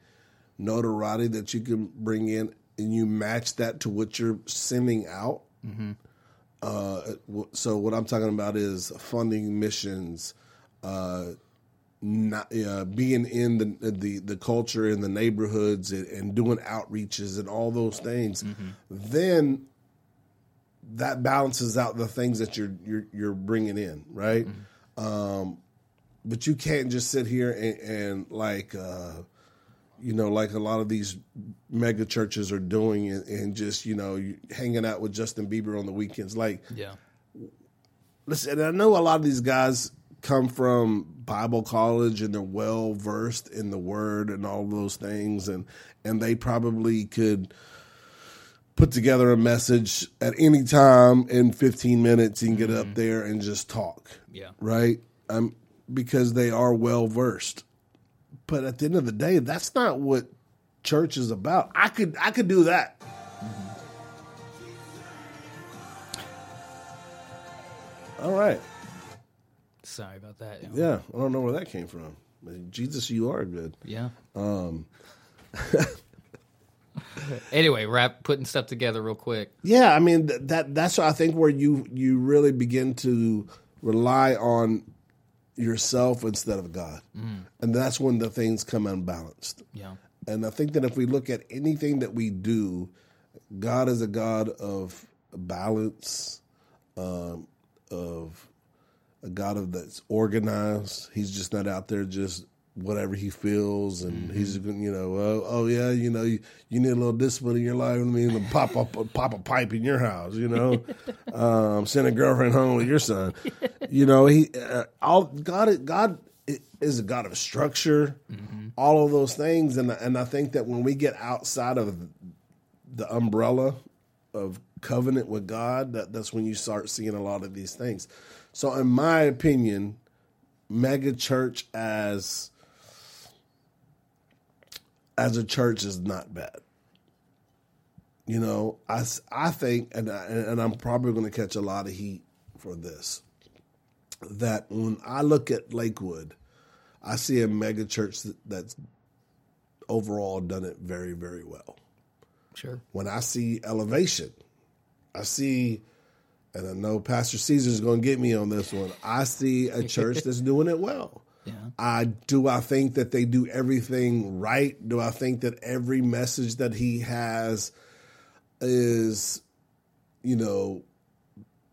notoriety that you can bring in, and you match that to what you're sending out. Uh, so what I'm talking about is funding missions, not uh, being in the, the the culture in the neighborhoods and, and doing outreaches and all those things, then that balances out the things that you're you're, you're bringing in, right? Um, but you can't just sit here and, and like uh, you know like a lot of these mega churches are doing and, and just you know hanging out with Justin Bieber on the weekends, like
yeah,
listen, I know a lot of these guys come from Bible college and they're well versed in the word and all those things and and they probably could put together a message at any time in 15 minutes and get up there and just talk.
yeah.
Right? Um because they are well versed. But at the end of the day, that's not what church is about. I could I could do that. All right.
Sorry about that.
Yeah, I don't know where that came from. Jesus, you are good.
yeah. [LAUGHS] [LAUGHS] Anyway, wrap putting stuff together real quick.
Yeah, I mean th- that that's I think where you you really begin to rely on yourself instead of God, and that's when the things come unbalanced.
Yeah.
And I think that if we look at anything that we do, God is a God of balance, um, of a God of that's organized. He's just not out there just whatever he feels, and he's just gonna, you know, oh, oh yeah, you know, you, you need a little discipline in your life. I mean, pop up, [LAUGHS] pop a pipe in your house, you know, [LAUGHS] um, send a girlfriend home with your son. You know, he uh, all God, God is a God of structure, all of those things, and and I think that when we get outside of the umbrella of covenant with God, that, that's when you start seeing a lot of these things. So, in my opinion, mega church as as a church is not bad. You know, I, I think, and I, and I'm probably going to catch a lot of heat for this. That when I look at Lakewood, I see a mega church that's overall done it very, very well
Sure.
when I see elevation, I see, and I know Pastor Caesar's going to get me on this one. I see a church [LAUGHS] that's doing it well.
Yeah.
I do. I think that they do everything right. Do I think that every message that he has is, you know,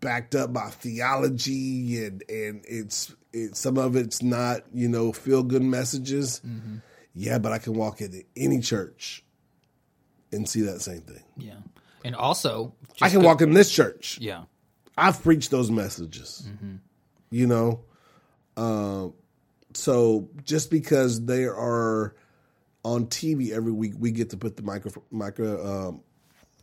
backed up by theology and and it's it, some of it's not you know feel good messages. Yeah, but I can walk into any church and see that same thing.
Yeah. And also,
I can
go-
walk in this church.
Yeah.
I've preached those messages. You know, um, so just because they are on TV every week, we get to put the micro, micro um,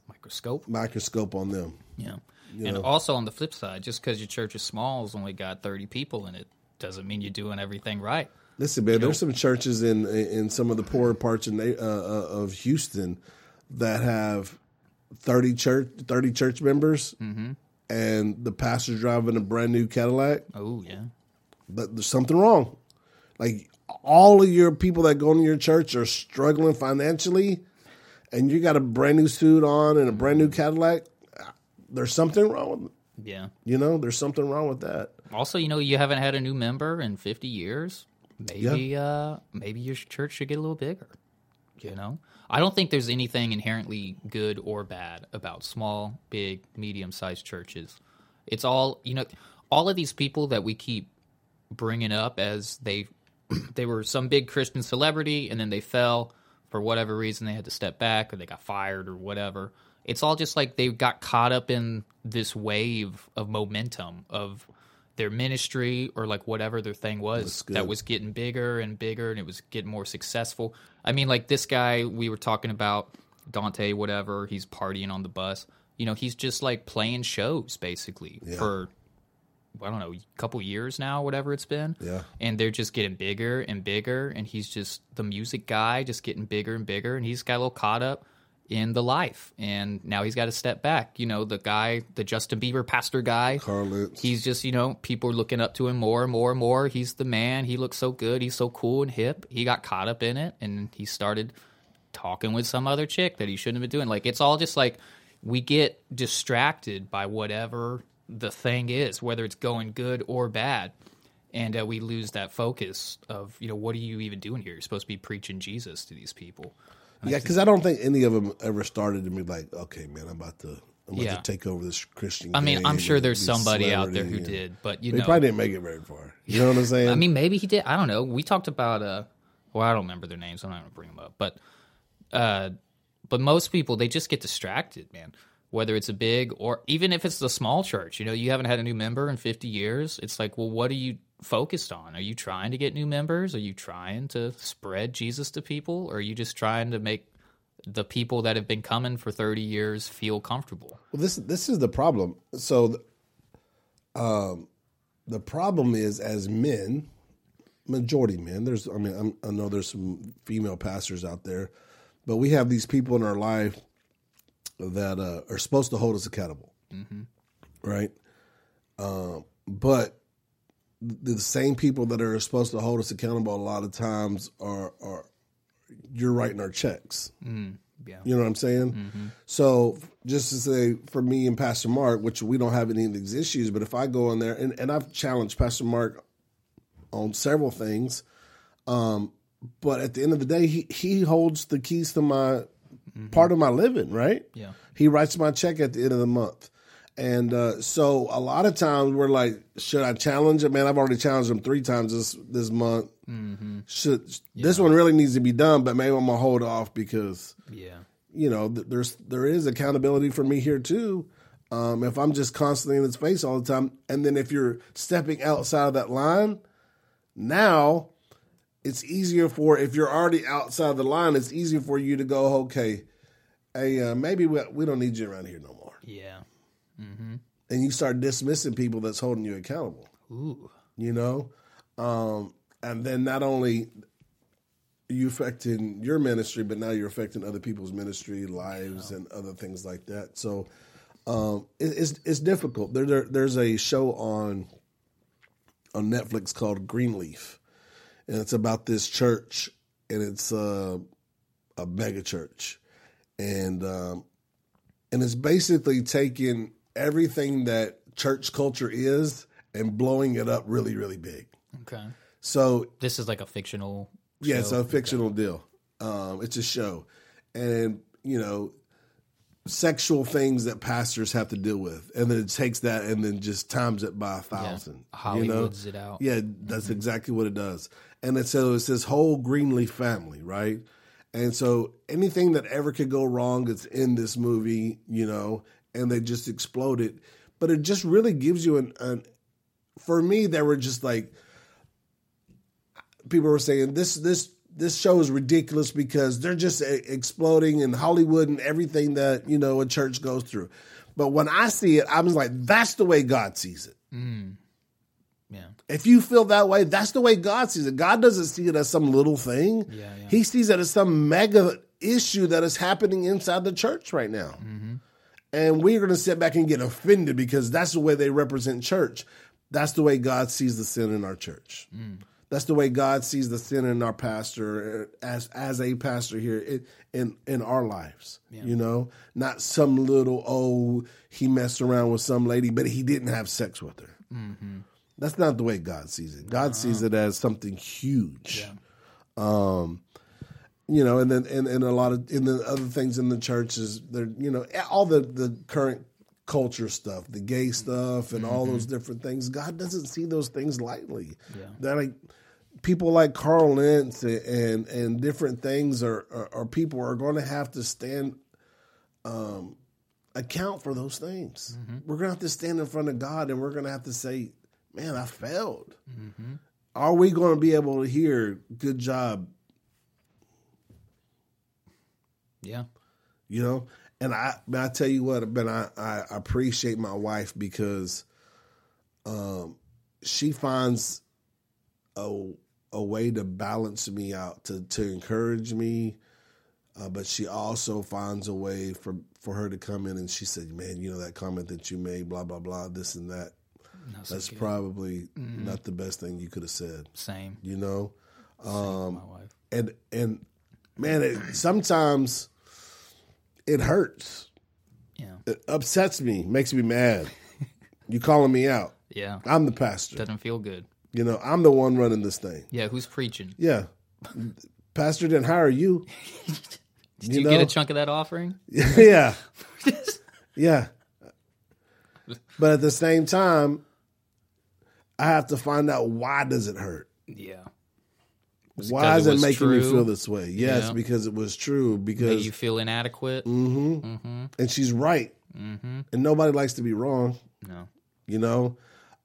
Microscope.
microscope on them.
Yeah. and also on the flip side, just because your church is small, has only got 30 people in it, doesn't mean you're doing everything right.
Listen, man, there's some churches in in some of the poorer parts of, na- uh, uh, of Houston that have thirty church thirty church members, and the pastor's driving a brand new Cadillac.
Oh, yeah.
but there's something wrong. Like all of your people that go to your church are struggling financially, and you got a brand new suit on and a brand new Cadillac. There's something wrong with it.
Yeah.
You know, there's something wrong with that.
Also, you know, you haven't had a new member in 50 years. Maybe uh maybe your church should get a little bigger. You know? I don't think there's anything inherently good or bad about small, big, medium-sized churches. It's all, you know, all of these people that we keep bringing up as they they were some big Christian celebrity and then they fell for whatever reason they had to step back or they got fired or whatever. It's all just like they got caught up in this wave of momentum of their ministry or like whatever their thing was that was getting bigger and bigger and it was getting more successful. I mean like this guy we were talking about Dante whatever, he's partying on the bus. You know, he's just like playing shows basically for I don't know, a couple years now, whatever it's been.
Yeah.
And they're just getting bigger and bigger, and he's just the music guy, just getting bigger and bigger, and he's got a little caught up in the life, and now he's got to step back. You know, the guy, the Justin Bieber pastor guy,
Carl Lentz.
he's just you know people are looking up to him more and more and more. He's the man. He looks so good. He's so cool and hip. He got caught up in it, and he started talking with some other chick that he shouldn't have been doing. Like it's all just like we get distracted by whatever the thing is, whether it's going good or bad, and uh, we lose that focus of you know what are you even doing here? You're supposed to be preaching Jesus to these people.
yeah, because I don't think any of them ever started to be like, okay, man, I'm about to, I'm
Yeah.
to take over this Christian.
I mean, I'm sure there's somebody out there who
and-
did, but you
They
know,
probably didn't make it very far. You know what I'm [LAUGHS] saying?
I mean, maybe he did. I don't know. We talked about uh, well, I don't remember their names. I'm not going to bring them up, but uh, but most people they just get distracted, man. Whether it's a big or even if it's a small church, you know, you haven't had a new member in 50 years. It's like, well, what are you focused on? Are you trying to get new members? Are you trying to spread Jesus to people? Or are you just trying to make the people that have been coming for 30 years feel comfortable?
Well, this this is the problem. So, um, the problem is as men, majority men. There's, I mean, I'm, I know there's some female pastors out there, but we have these people in our life that uh, are supposed to hold us accountable, right? Um, but the same people that are supposed to hold us accountable a lot of times are are you're writing our checks.
Yeah.
You know what I'm saying? So just to say for me and Pastor Mark, which we don't have any of these issues, but if I go in there and, and I've challenged Pastor Mark on several things, um, but at the end of the day, he, he holds the keys to my part of my living, right?
Yeah.
He writes my check at the end of the month. And uh, so a lot of times we're like, should I challenge it? Man, I've already challenged him three times this this month. Should this one really needs to be done? But maybe I'm gonna hold off because
Yeah.
you know th- there's there is accountability for me here too. Um, if I'm just constantly in his face all the time, and then if you're stepping outside of that line, now it's easier for if you're already outside the line, it's easier for you to go, okay, hey, uh, maybe we, we don't need you around here no more,
Yeah.
and you start dismissing people that's holding you accountable.
Ooh.
You know, um, and then not only you affecting your ministry, but now you're affecting other people's ministry, lives, and other things like that. So um, it, it's it's difficult. There, there there's a show on on Netflix called Greenleaf, and it's about this church, and it's uh, a mega church, and um, and it's basically taking everything that church culture is and blowing it up really, really big.
Okay.
So
This is like a fictional.
yeah, it's a fictional deal. Um, it's a show, and you know, sexual things that pastors have to deal with, and then it takes that and then just times it by a thousand. you know?
Hollywoods it out.
Yeah, that's exactly what it does. And it's, so it's this whole Greenleaf family, right? And so anything that ever could go wrong is in this movie, you know, and they just exploded. But it just really gives you an, an for me, they were just like people were saying this this this show is ridiculous because they're just exploding in Hollywood and everything that you know a church goes through. But when I see it, I was like, that's the way God sees it. Mm.
Yeah.
If you feel that way, that's the way God sees it. God doesn't see it as some little thing.
Yeah, yeah.
He sees it as some mega issue that is happening inside the church right now. Mm-hmm. And we're going to sit back and get offended because that's the way they represent church. That's the way God sees the sin in our church. Mm. That's the way God sees the sin in our pastor as as a pastor here in in, in our lives. You know, not some little oh he messed around with some lady, but he didn't have sex with her. Mm-hmm. That's not the way God sees it. God sees it as something huge. Um, you know, and then and, and a lot of in the other things in the church is there, you know, all the the current culture stuff, the gay stuff, and all those different things. God doesn't see those things lightly.
Yeah.
That like people like Carl Lentz and and, and different things are, are are people are going to have to stand um account for those things. We're going to have to stand in front of God and we're going to have to say, "Man, I failed." Are we going to be able to hear good job
Yeah.
you know and i i tell you what man I, I appreciate my wife because um she finds a a way to balance me out to to encourage me uh, but she also finds a way for for her to come in and she said man you know that comment that you made blah blah blah this and that That's probably not the best thing you could have said
Same.
you know
Um, my wife.
and and man it, sometimes it hurts
Yeah.
it upsets me, makes me mad. [LAUGHS] you calling me out.
Yeah.
I'm the pastor.
Doesn't feel good.
You know, I'm the one running this thing.
Yeah. Who's preaching?
Yeah. pastor didn't hire you. [LAUGHS]
Did you,
know?
get a chunk of that offering? [LAUGHS]
yeah. yeah. But at the same time, I have to find out why does it hurt?
Yeah.
Why is
it
it
was
making me feel this way? Yes,
Yeah.
because it was true.
Made
Because
you feel inadequate?
and she's right,
Mm-hmm.
and nobody likes to be wrong.
No.
you know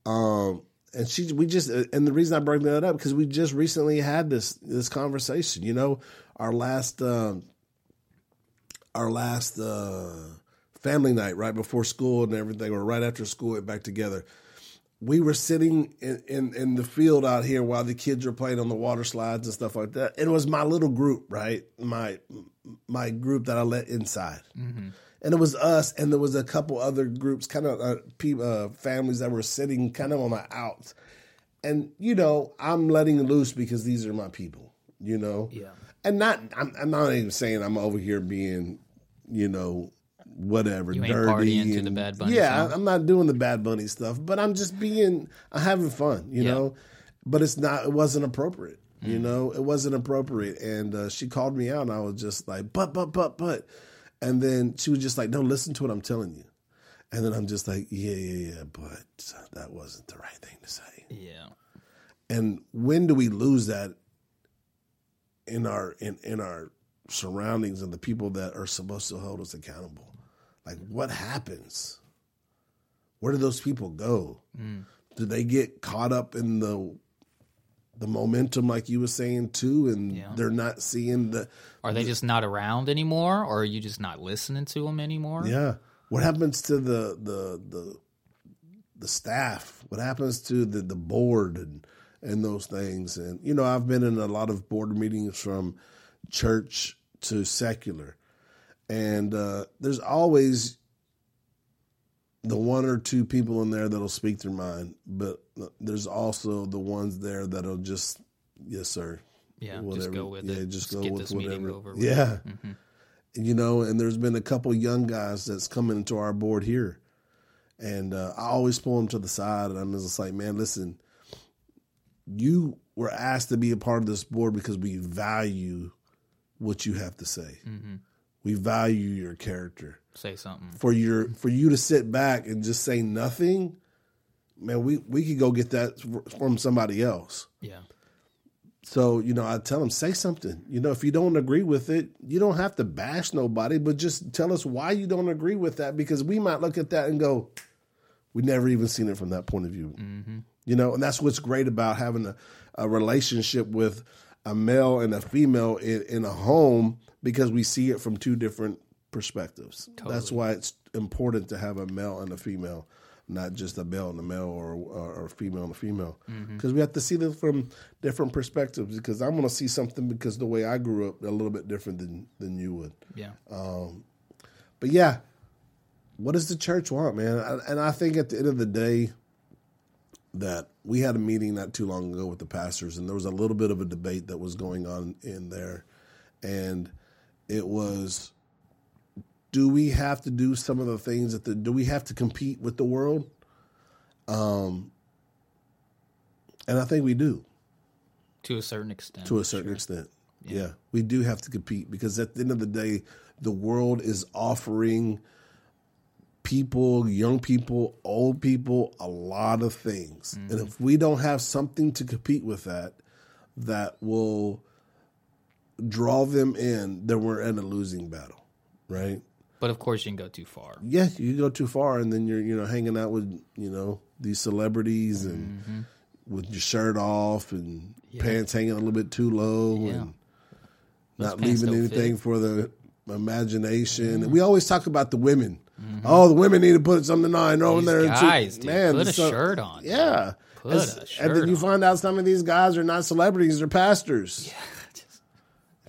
um and she we just and the reason i bring that up because we just recently had this this conversation you know our last um our last uh family night right before school and everything or right after school went back together we were sitting in, in in the field out here while the kids were playing on the water slides and stuff like that it was my little group right my my group that i let inside and it was us, and there was a couple other groups, kind of uh, uh, families that were sitting kind of on the outs. And you know, I'm letting loose because these are my people, you know.
Yeah.
And not, I'm, I'm not even saying I'm over here being, you know, whatever,
You
dirty.
to the
and-
Bad Bunny
Yeah,
song?
I'm not doing the Bad Bunny stuff, but I'm just being, I'm having fun, you
Yeah.
know. But it's not, it wasn't appropriate,
Mm.
you know. It wasn't appropriate, and uh, she called me out, and I was just like, but, but, but, but, and then she was just like, no, listen to what I'm telling you. And then I'm just like, yeah, yeah, yeah, but that wasn't the right thing to say.
Yeah.
And when do we lose that in our in, in our surroundings and the people that are supposed to hold us accountable? Like what happens? Where do those people go? Mm. Do they get caught up in the the momentum like you were saying too and
Yeah.
they're not seeing the
Are they just not around anymore, or are you just not listening to them anymore?
Yeah. What happens to the the the the staff? What happens to the the board and and those things? And you know, I've been in a lot of board meetings from church to secular, and uh, there's always the one or two people in there that'll speak their mind, but there's also the ones there that'll just yes, sir.
Yeah,
whatever.
just go with
yeah,
it.
Just,
Just
go with whatever.
with.
Yeah,
Mm-hmm.
you know, and there's been a couple young guys that's coming into our board here, and uh, I always pull them to the side, and I'm just like, man, listen, you were asked to be a part of this board because we value what you have to say.
Mm-hmm.
We value your character.
Say something.
For your for you to sit back and just say nothing, man, we we could go get that from somebody else.
Yeah.
So, you know, I tell them, say something. You know, if you don't agree with it, you don't have to bash nobody, but just tell us why you don't agree with that because we might look at that and go, we never even seen it from that point of view. Mm-hmm. You know, and that's what's great about having a, a relationship with a male and a female in, in a home because we see it from two different perspectives. That's why it's important to have a male and a female, not just a male and a male or or, female and a female, mm-hmm. because we have to see this from different perspectives. Because I'm going to see something because the way I grew up a little bit different than than you would.
Yeah.
Um, but yeah, what does the church want, man? And- And I think at the end of the day, that we had a meeting not too long ago with the pastors, and there was a little bit of a debate that was going on in there, and it was, do we have to do some of the things that the do we have to compete with the world? Um, and I think we do
to a certain extent.
to a certain extent. Yeah. we do have to compete because at the end of the day, the world is offering people, young people, old people, a lot of things. And if we don't have something to compete with that, that will draw them in, then we're in a losing battle, right?
But of course, you can go too far.
Yeah, you go too far, and then you're you know hanging out with you know these celebrities and mm-hmm. with your shirt off and pants hanging a little bit too low and not leaving anything
fit.
for the imagination. And we always talk about the women. Mm-hmm. Oh, the women need to put something on over there. and
guys,
too.
dude,
man,
put a shirt on,
Yeah.
Put
and,
a
and then you
on.
find out some of these guys are not celebrities; they're pastors.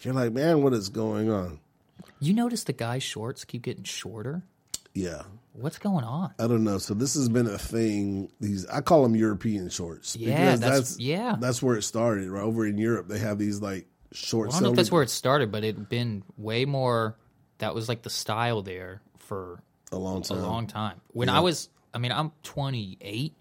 You're like, man, what is going on?
You notice the guy's shorts keep getting shorter.
Yeah.
What's going on?
I don't know. So this has been a thing. These I call them European shorts.
Yeah,
because
that's- yeah.
That's where it started. Right over in Europe, they have these like short.
I don't know if that's where it started, but it'd been way more. That was like the style there for
a long time.
a long time. When I was, I mean, I'm 28.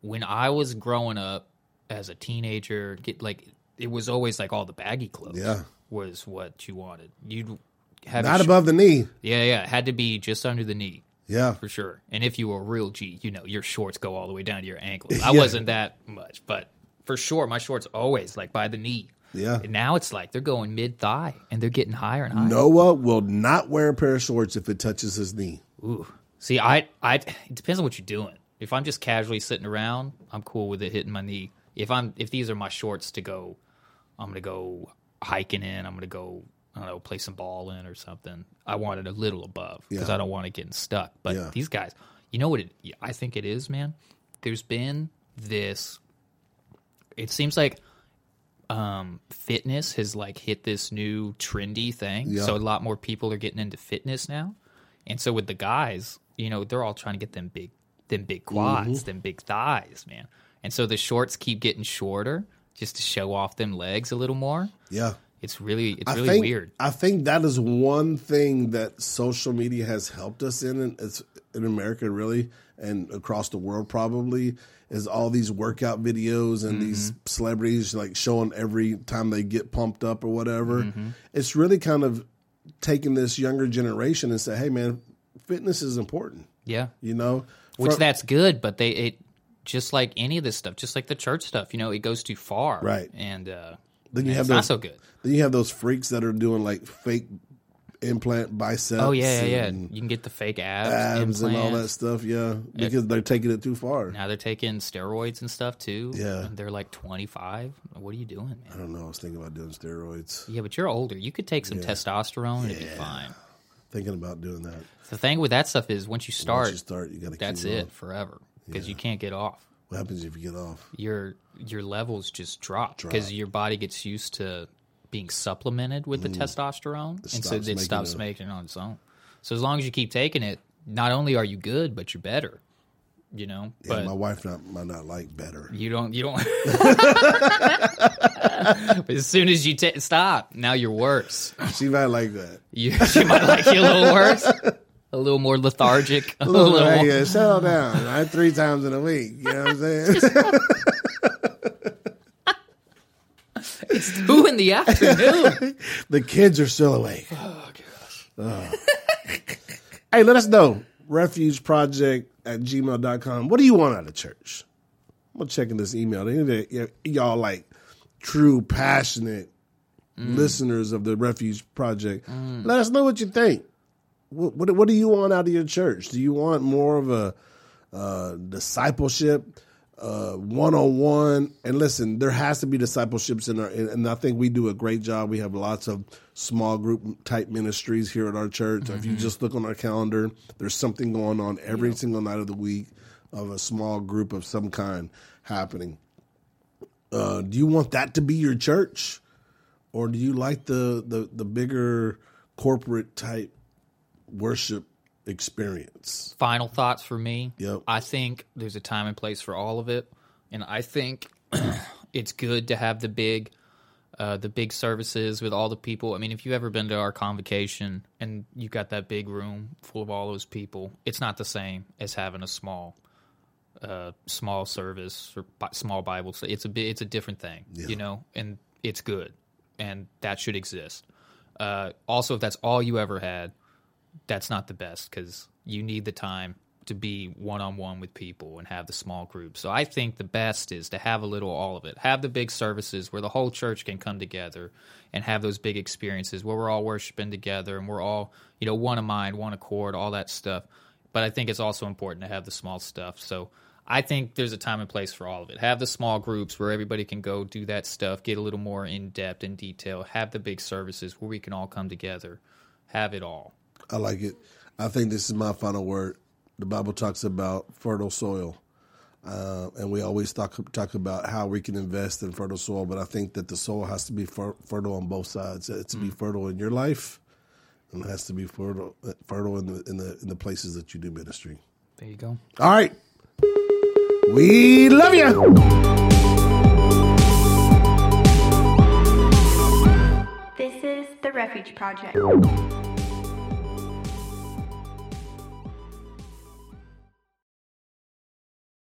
When I was growing up as a teenager, get like it was always like all the baggy clothes.
Yeah.
Was what you wanted. You'd have
Not
sh-
above the knee.
Yeah, yeah, it had to be just under the knee
Yeah.
for sure. And if you were a real G, you know, your shorts go all the way down to your ankles. [LAUGHS] I wasn't that much, but for sure, my shorts always like by the knee.
Yeah.
And now it's like they're going mid thigh and they're getting higher and higher.
Noah will not wear a pair of shorts if it touches his knee.
Ooh. See, I, I, it depends on what you're doing. If I'm just casually sitting around, I'm cool with it hitting my knee. If I'm, if these are my shorts to go, I'm gonna go hiking in. I'm gonna go, I don't know, play some ball in or something. I want it a little above because
Yeah.
I don't want it getting stuck. But
Yeah.
these guys, you know what? It, I think it is, man. There's been this. It seems like um, fitness has like hit this new trendy thing.
Yeah.
So a lot more people are getting into fitness now. And so with the guys, you know, they're all trying to get them big them big quads, them big thighs, man. And so the shorts keep getting shorter just to show off them legs a little more.
Yeah.
It's really it's
I
really
think,
weird.
I think that is one thing that social media has helped us in, and it's in America really, and across the world probably, is all these workout videos and these
Mm-hmm.
celebrities like showing every time they get pumped up or whatever.
Mm-hmm.
It's really kind of taking this younger generation and say, "Hey, man, fitness is important."
Yeah.
You know,
Which
From-
that's good, but they it just like any of this stuff, just like the church stuff, you know, it goes too far.
Right.
And uh
then you
it's
have
not
those,
so good.
Then you have those freaks that are doing like fake implant biceps.
Oh yeah, yeah, yeah.
and
You can get the fake abs,
abs and all that stuff. Yeah, because they're taking it too far.
Now they're taking steroids and stuff too.
Yeah.
And they're like 25. What are you doing,
I don't know. I was thinking about doing steroids.
Yeah, but you're older. You could take some testosterone and it'd be fine.
Thinking about doing that.
The thing with that stuff is once you start,
Once you start, you got to.
that's
keep
it
going.
forever because you can't get off.
What happens if you get off?
Your your levels just drop because your body gets used to being supplemented with the mm. testosterone, and so it stops
it.
making it on its own. So as long as you keep taking it, not only are you good, but you're better. You know,
Yeah,
but
my wife not, might not like better.
You don't. You don't. [LAUGHS] but as soon as you ta stop, now you're worse.
She might like that.
You, she might like you a little worse, [LAUGHS] a little more lethargic, [LAUGHS] a little,
Hey,
more.
yeah, settle down. Right? Three times in a week. You know what I'm saying? [LAUGHS]
It's two in the afternoon. [LAUGHS]
the kids are still awake. Oh gosh. hey, let us know. Refugeproject at gmail.com. What do you want out of church? I'm checking this email. Any of the- Y'all like true, passionate mm. listeners of the Refuge Project. Mm. Let us know what you think. What, what what do you want out of your church? Do you want more of a uh, discipleship, one on one? And listen, there has to be discipleships in our, and, and I think we do a great job. We have lots of small group type ministries here at our church. If you just look on our calendar, there's something going on every single night of the week of a small group of some kind happening. Uh, do you want that to be your church, or do you like the the, the bigger corporate type worship experience?
Final thoughts for me.
Yep.
I think there's a time and place for all of it, and I think [CLEARS THROAT] it's good to have the big, uh, the big services with all the people. I mean, if you've ever been to our convocation and you got that big room full of all those people, it's not the same as having a small, uh, small service or bi- small Bible. So it's a bit, it's a different thing, you know, and it's good, and that should exist. Uh, also, if that's all you ever had, that's not the best because you need the time to be one on one with people and have the small groups. So I think the best is to have a little all of it. Have the big services where the whole church can come together and have those big experiences where we're all worshiping together and we're all, you know, one of mind, one accord, all that stuff. But I think it's also important to have the small stuff. So I think there's a time and place for all of it. Have the small groups where everybody can go do that stuff, get a little more in depth and detail. Have the big services where we can all come together. Have it all.
I like it. I think this is my final word. The Bible talks about fertile soil, uh, and we always talk talk about how we can invest in fertile soil. But I think that the soil has to be fer- fertile on both sides. It's has to be fertile in your life, and it has to be fertile fertile in the in the in the places that you do ministry.
There you go.
All right, we love you.
This is the Refuge Project.